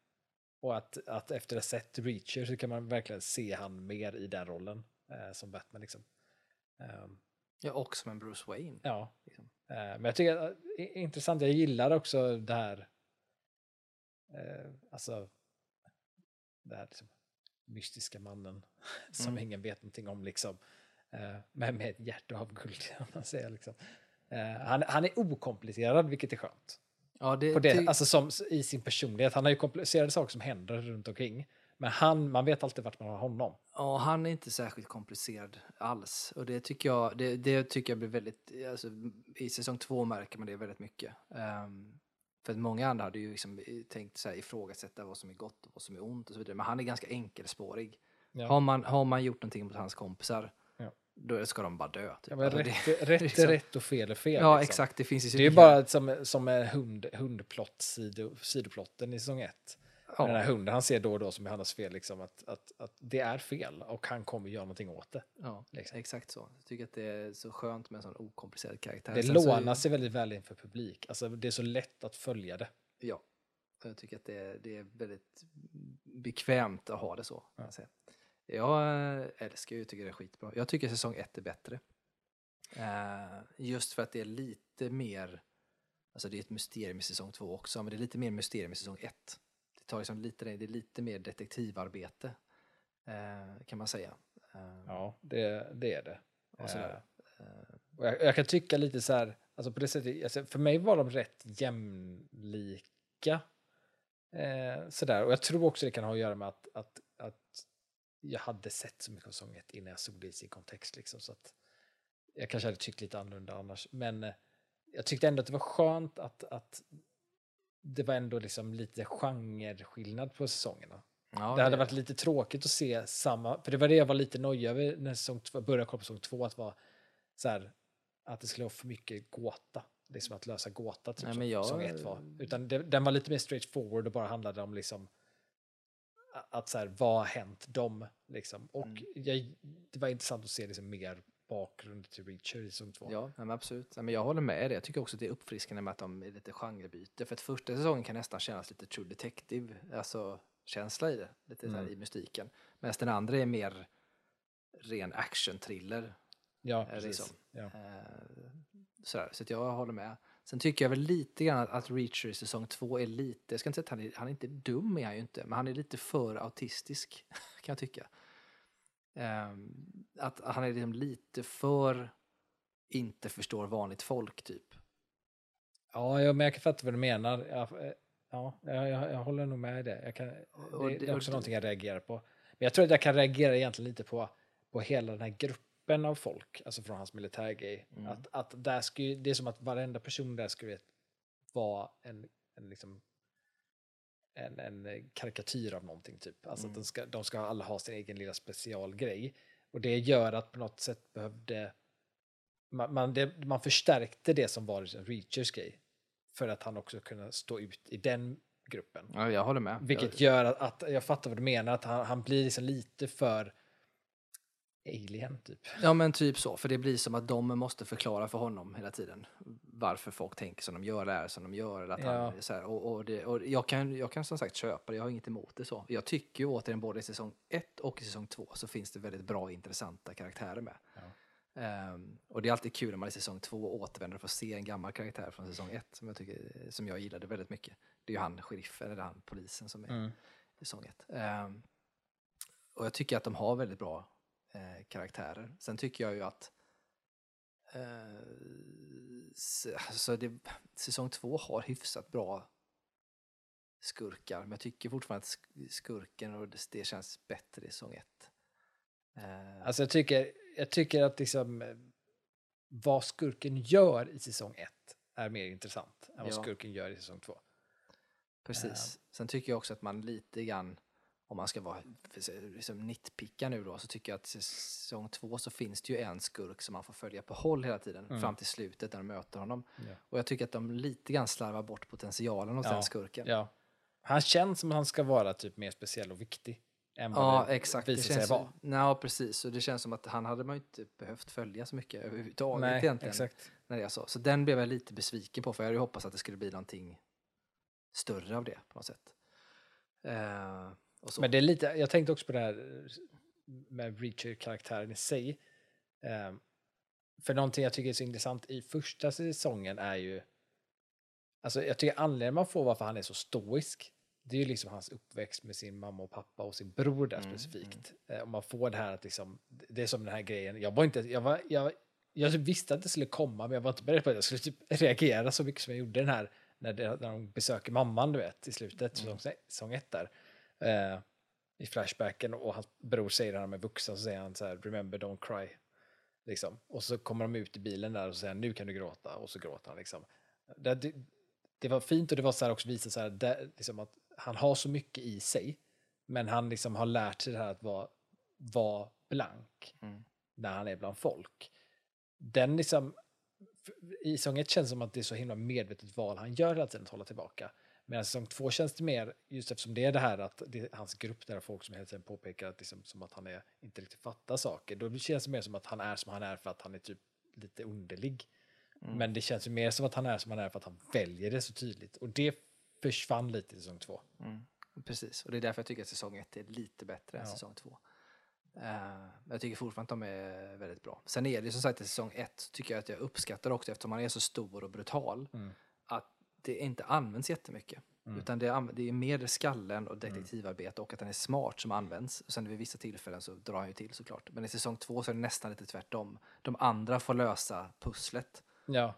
och att, att efter att ha sett Reacher så kan man verkligen se han mer i den rollen eh, som Batman. Liksom. Ehm, Ja, och som en Bruce Wayne. ja, Liksom. Eh, men jag tycker att är intressant, jag gillar också det här, eh, alltså, det här liksom, mystiska mannen som Mm. ingen vet någonting om liksom. Eh, men med ett hjärta av guld, om man säger liksom. Eh, han, han är okomplicerad, vilket är skönt. Ja, det, På det, ty- alltså som, I sin personlighet. Han har ju komplicerade saker som händer runt omkring. Men han, man vet alltid vart man har honom. Ja, han är inte särskilt komplicerad alls. Och det tycker jag, det, det tycker jag blir väldigt, alltså, i säsong två märker man det väldigt mycket. Ehm, för att många andra hade ju liksom tänkt så här, ifrågasätta vad som är gott och vad som är ont och så vidare. Men han är ganska enkelspårig. Ja. Har, man, har man gjort någonting mot hans kompisar. Då ska de bara dö. Typ. Ja, men Alltså, rätt, det, rätt liksom- är rätt och fel är fel. ja liksom. exakt. Det finns ju Det är bara som, som en hund, hundplott, sido, sidoplotten i säsong ett. ja, Den här hunden, han ser då och då som är hans fel, liksom, att, att, att det är fel och han kommer göra någonting åt det. ja, liksom. exakt så. Jag tycker att det är så skönt med en sån okomplicerad karaktär. Det Sen lånar sig väldigt väl inför publik. Alltså, det är så lätt att följa det. Ja, jag tycker att det är, det är väldigt bekvämt att ha det så. Ja. Jag, eh, älskar ju, tycker det är skitbra. Jag tycker säsong ett är bättre. Eh, just för att det är lite mer, alltså det är ett mysterium i säsong två också, men det är lite mer mysterium i säsong ett. Det, tar liksom lite, det är lite mer detektivarbete, eh, kan man säga. Ja, det, det är det. och sådär. Och jag, jag kan tycka lite så här, alltså på det sättet, alltså för mig var de rätt jämlika. Sådär. Och jag tror också det kan ha att göra med att, att, att jag hade sett så mycket av säsong ett innan jag såg det i sin kontext. Liksom, så att jag kanske hade tyckt lite annorlunda annars. Men eh, jag tyckte ändå att det var skönt att, att det var ändå liksom lite genreskillnad på säsongerna. Ja, det hade varit lite tråkigt att se samma, för det var det jag var lite nöjd över när säsong två, började kolla på säsong två, att vara så här, att det skulle vara för mycket gåta. Liksom att lösa gåta, typ Nej, som men jag- säsong ett var. Utan det, den var lite mer straightforward och bara handlade om liksom att så här, vad har hänt dem? Liksom. Och Mm. jag, det var intressant att se liksom mer bakgrund till Reacher i säsong två. Ja, men absolut. Men jag håller med dig. Jag tycker också att det är uppfriskande med att de är lite genrebyte. För att första säsongen kan nästan kännas lite true detective, alltså känsla i det, lite så här Mm. i mystiken. Medan den andra är mer ren action-thriller. ja det precis. som. Ja. Eh. Så att jag håller med. Sen tycker jag väl lite grann att, att Reacher i säsong två är lite, jag ska inte säga att han är, han är inte dum är han ju inte, men han är lite för autistisk kan jag tycka. Ehm, att han är liksom lite för inte förstår vanligt folk typ. Ja, ja, men jag kan fatta vad du menar. Ja, eh, ja, jag, jag, jag håller nog med i det. Jag kan, det, det- är också det- någonting jag reagerar på. Men jag tror att jag kan reagera egentligen lite på, på hela den här gruppen av folk, alltså från hans militärgrej. Mm. Att, att där ju, det är som att varenda person där skulle vara en, en, liksom, en, en karikatyr av någonting typ. Alltså Mm. att de ska, de ska alla ha sin egen lilla specialgrej. Och det gör att på något sätt behövde man, man, det, man förstärkte det som var liksom Reachers grej. För att han också kunde stå ut i den gruppen. Ja, jag håller med. Vilket gör att, att jag fattar vad du menar, att han, han blir liksom lite för alien typ. Ja men typ så, för det blir som att de måste förklara för honom hela tiden varför folk tänker som de gör, eller är som de gör. Eller att Ja. han, så här, och, och, det, och jag, kan, jag kan som sagt köpa det, jag har inget emot det så. Jag tycker ju återigen både i säsong 1 och i säsong 2 så finns det väldigt bra intressanta karaktärer med. Ja. Ehm, och det är alltid kul när man i säsong 2 återvänder och får se en gammal karaktär från säsong 1 som jag, tycker, som jag gillade väldigt mycket. Det är ju han sheriffen, eller han polisen som är Mm. i säsong 1. Ehm, och jag tycker att de har väldigt bra eh, karaktärer. Sen tycker jag ju att eh, alltså det, säsong två har hyfsat bra skurkar, men jag tycker fortfarande att sk- skurken och det, det känns bättre i säsong ett. Eh, Alltså jag tycker, jag tycker att liksom eh, vad skurken gör i säsong 1 är mer intressant än vad Ja. skurken gör i säsong 2. Precis. Sen tycker jag också att man lite grann, om man ska vara liksom nitpicka nu då, så tycker jag att säsong två så finns det ju en skurk som man får följa på håll hela tiden, Mm. fram till slutet när de möter honom. Ja. Och jag tycker att de lite grann slarvar bort potentialen hos Ja. den skurken. Ja. Han känns som att han ska vara typ mer speciell och viktig än vad Ja, det exakt. Det visar sig känns, vara. ja, precis. Och det känns som att han hade man inte behövt följa så mycket överhuvudtaget Nej, egentligen. exakt. När det är så. så den blev jag lite besviken på, för jag hade ju hoppats att det skulle bli någonting större av det på något sätt. Så. Men det är lite, jag tänkte också på det här eh, med Reacher-karaktären i sig. Ehm, för någonting jag tycker är så intressant i första säsongen är ju, alltså jag tycker anledningen man får varför han är så stoisk, det är ju liksom hans uppväxt med sin mamma och pappa och sin bror där Mm, specifikt. Eh, och man får det här att liksom, det är som den här grejen, jag var inte, jag var, jag, jag visste att det skulle komma, men jag var inte beredd på att jag skulle typ reagera så mycket som jag gjorde den här, när, det, när de besöker mamman, du vet, i slutet, Mm. säsong ett där. Eh, I flashbacken och hans bror säger när de är vuxna så säger han så här, remember don't cry. Liksom. Och så kommer de ut i bilen där och säger han, nu kan du gråta, och så gråter han liksom. Det, det, det var fint och det var så här också visa så här, det, liksom att han har så mycket i sig, men han liksom har lärt sig det här att vara, vara blank Mm. när han är bland folk. Den liksom, i säsong ett känns det som att det är så himla medvetet val han gör hela tiden att hålla tillbaka. Medan säsong två känns det mer, just eftersom det är det här att det är hans grupp där folk som hela tiden påpekar att, liksom, som att han är, inte riktigt fattar saker. Då känns det mer som att han är som han är för att han är typ lite underlig. Mm. Men det känns ju mer som att han är som han är för att han väljer det så tydligt. Och det försvann lite i säsong två. Mm. Precis, och det är därför jag tycker att säsong ett är lite bättre än Ja. säsong två. Men jag tycker fortfarande att de är väldigt bra. Sen är det som sagt i säsong ett, tycker jag att jag uppskattar också, eftersom han är så stor och brutal, Mm. Det inte används jättemycket. Mm. Utan det är, det är mer skallen och detektivarbete och att han är smart som används. Och sen vid vissa tillfällen så drar han ju till såklart. Men i säsong två så är det nästan lite tvärtom. De andra får lösa pusslet. Ja.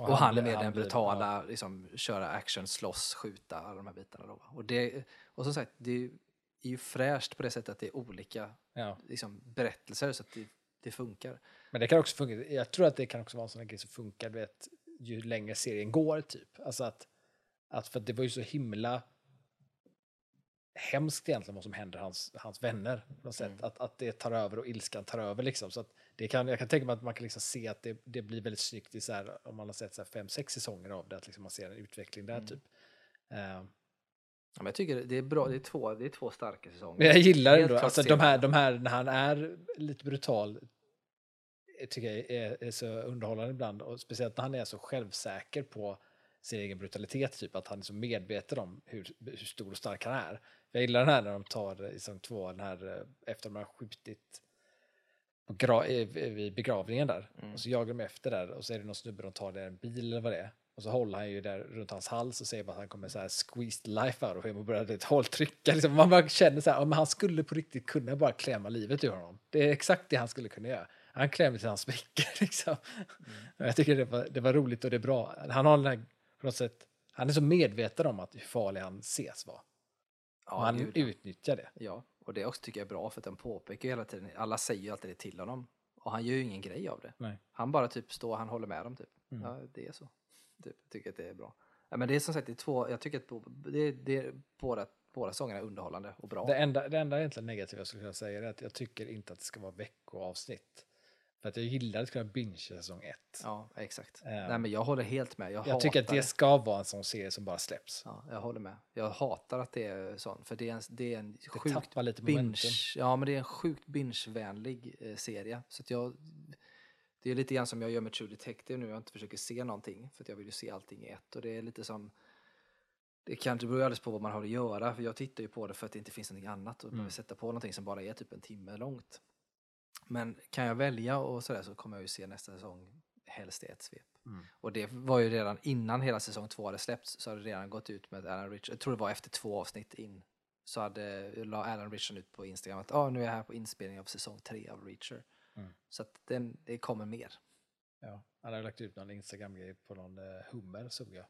Och, han, är blir- mer den brutala, liksom, köra action, slåss, skjuta, alla de här bitarna. Då. Och, det, och som sagt, det är ju fräscht på det sättet att det är olika Ja. liksom, berättelser så att det, det funkar. Men det kan också funka. Jag tror att det kan också vara en sån grej som funkar du vet, ju längre serien går. typ. Alltså att, att för att det var ju så himla hemskt egentligen vad som händer hans, hans vänner. På något sätt. Mm. Att, att det tar över och ilskan tar över. Liksom. Så att det kan, jag kan tänka mig att man kan liksom se att det, det blir väldigt snyggt i så här, om man har sett så fem, sex säsonger av det. Att liksom man ser en utveckling där. Mm. typ. Eh, Ja, men jag tycker det är bra, det är två, det är två starka säsonger. Men jag gillar Helt ändå, klart alltså de här, de här, när han är lite brutal, tycker jag är, är så underhållande ibland. Och speciellt när han är så självsäker på sin egen brutalitet, typ att han är så medveten om hur, hur stor och stark han är. Jag gillar den här när de tar i säsong två, den här eh, efter de har skjutit på gra- vid begravningen där. Mm. Och så jagar de efter där och så är det någon snubbe de tar där en bil eller vad det är. Och så håller han ju där runt hans hals och säger bara att han kommer så här squeeze the life out of him och börjar ett hålltrycka. Liksom. Man bara känner så här, ja, men han skulle på riktigt kunna bara klämma livet ur honom. Det är exakt det han skulle kunna göra. Han klämmer till hans sprickor liksom. Och Jag tycker det var, det var roligt och det är bra. Han har den här, på något sätt, han är så medveten om att hur farlig han ses vara. ja, han gud, ja. utnyttjar det. ja, och det också tycker jag är bra för att den påpekar hela tiden, alla säger ju alltid det till honom. Och han gör ju ingen grej av det. Nej. Han bara typ står, han håller med dem typ. Mm. Ja, det är så. Typ, tycker att det är bra. Ja, men det är som sagt det är två, jag tycker att det, det, båda, båda sångerna är underhållande och bra. Det enda, det enda egentligen negativa jag skulle kunna säga är att jag tycker inte att det ska vara veckoavsnitt. För att jag gillar att kunna binge säsong ett. Ja, exakt. Eh, Nej, men jag håller helt med. Jag, jag tycker att det ska vara en sån serie som bara släpps. Ja, jag håller med. Jag hatar att det är sånt, för det är en, det är en Det sjukt lite binge, momentum. ja men det är en sjukt binge-vänlig eh, serie. Så att jag, det är lite grann som jag gör med True Detective nu, jag inte försöker se någonting, för att jag vill ju se allting i ett. Och det är lite som, det kan det beror alldeles på vad man har att göra, för jag tittar ju på det för att det inte finns någonting annat och Mm. behöver sätta på någonting som bara är typ en timme långt. Men kan jag välja och sådär så kommer jag ju se nästa säsong helst i ett svep. Mm. Och det var ju redan innan hela säsong två hade släppts så hade det redan gått ut med Alan Richardson, jag tror det var efter två avsnitt in, så hade, la Alan Richardson ut på Instagram att ah, nu är jag här på inspelning av säsong tre av Reacher. Mm. Så att den, det kommer mer. Ja, han har lagt ut någon Instagram-grej på någon eh, hummer såg jag.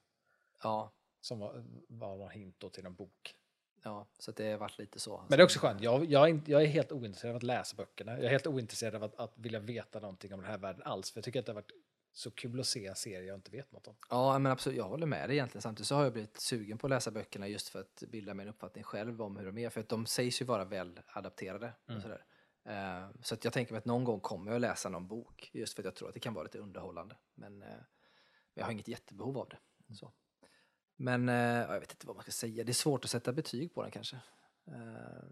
Ja, Som var, var någon hint då till en bok. Ja så det har varit lite så. Men det är också skönt. Jag, jag, är, inte- jag är helt ointresserad av att läsa böckerna. Jag är helt ointresserad av att, att vilja veta någonting om den här världen alls. För jag tycker att det har varit så kul att se en serie jag inte vet något om. Ja, men absolut, jag håller med dig egentligen. Samtidigt så har jag blivit sugen på att läsa böckerna just för att bilda mig en uppfattning själv om hur de är. För att de sägs ju vara väl adapterade. Mm. Och sådär. Eh, så att jag tänker mig att någon gång kommer jag läsa någon bok. Just för att jag tror att det kan vara lite underhållande. Men eh, jag har inget jättebehov av det. Så. Men eh, ja, jag vet inte vad man ska säga. Det är svårt att sätta betyg på den kanske. Eh,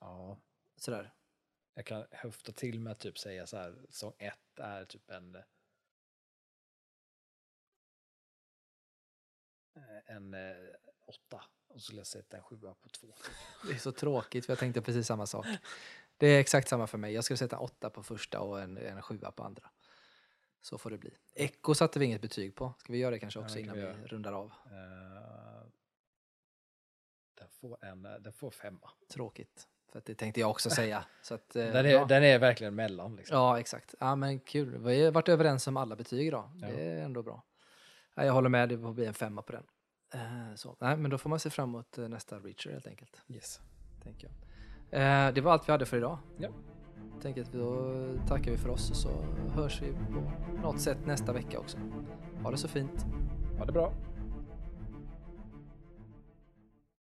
Ja, sådär. jag kan höfta till med att typ säga så här. Säsong ett är typ en... eh, En eh, åtta. Och så skulle jag sätta en sjua på två. Det är så tråkigt för jag tänkte precis samma sak. Det är exakt samma för mig. Jag skulle sätta åtta på första och en, en sjua på andra. Så får det bli. Echo satte vi inget betyg på. Ska vi göra det kanske Ja, också kan innan vi vi rundar av? Eh, Den får en, den får femma. Tråkigt. För det tänkte jag också säga. Så att, eh, Den är, bra. den är verkligen mellan. Liksom. Ja, exakt. Ja, men kul. Vi har varit överens om alla betyg idag. Ja. Det är ändå bra. Ja, jag håller med, det får bli en femma på den. Eh, Så. Nej, men då får man se fram emot nästa Reacher helt enkelt. Yes. Tänker jag. Eh, Det var allt vi hade för idag. Ja. Jag tänker att då tackar vi för oss och så hörs vi på något sätt nästa vecka också. Ha det så fint. Ha det bra.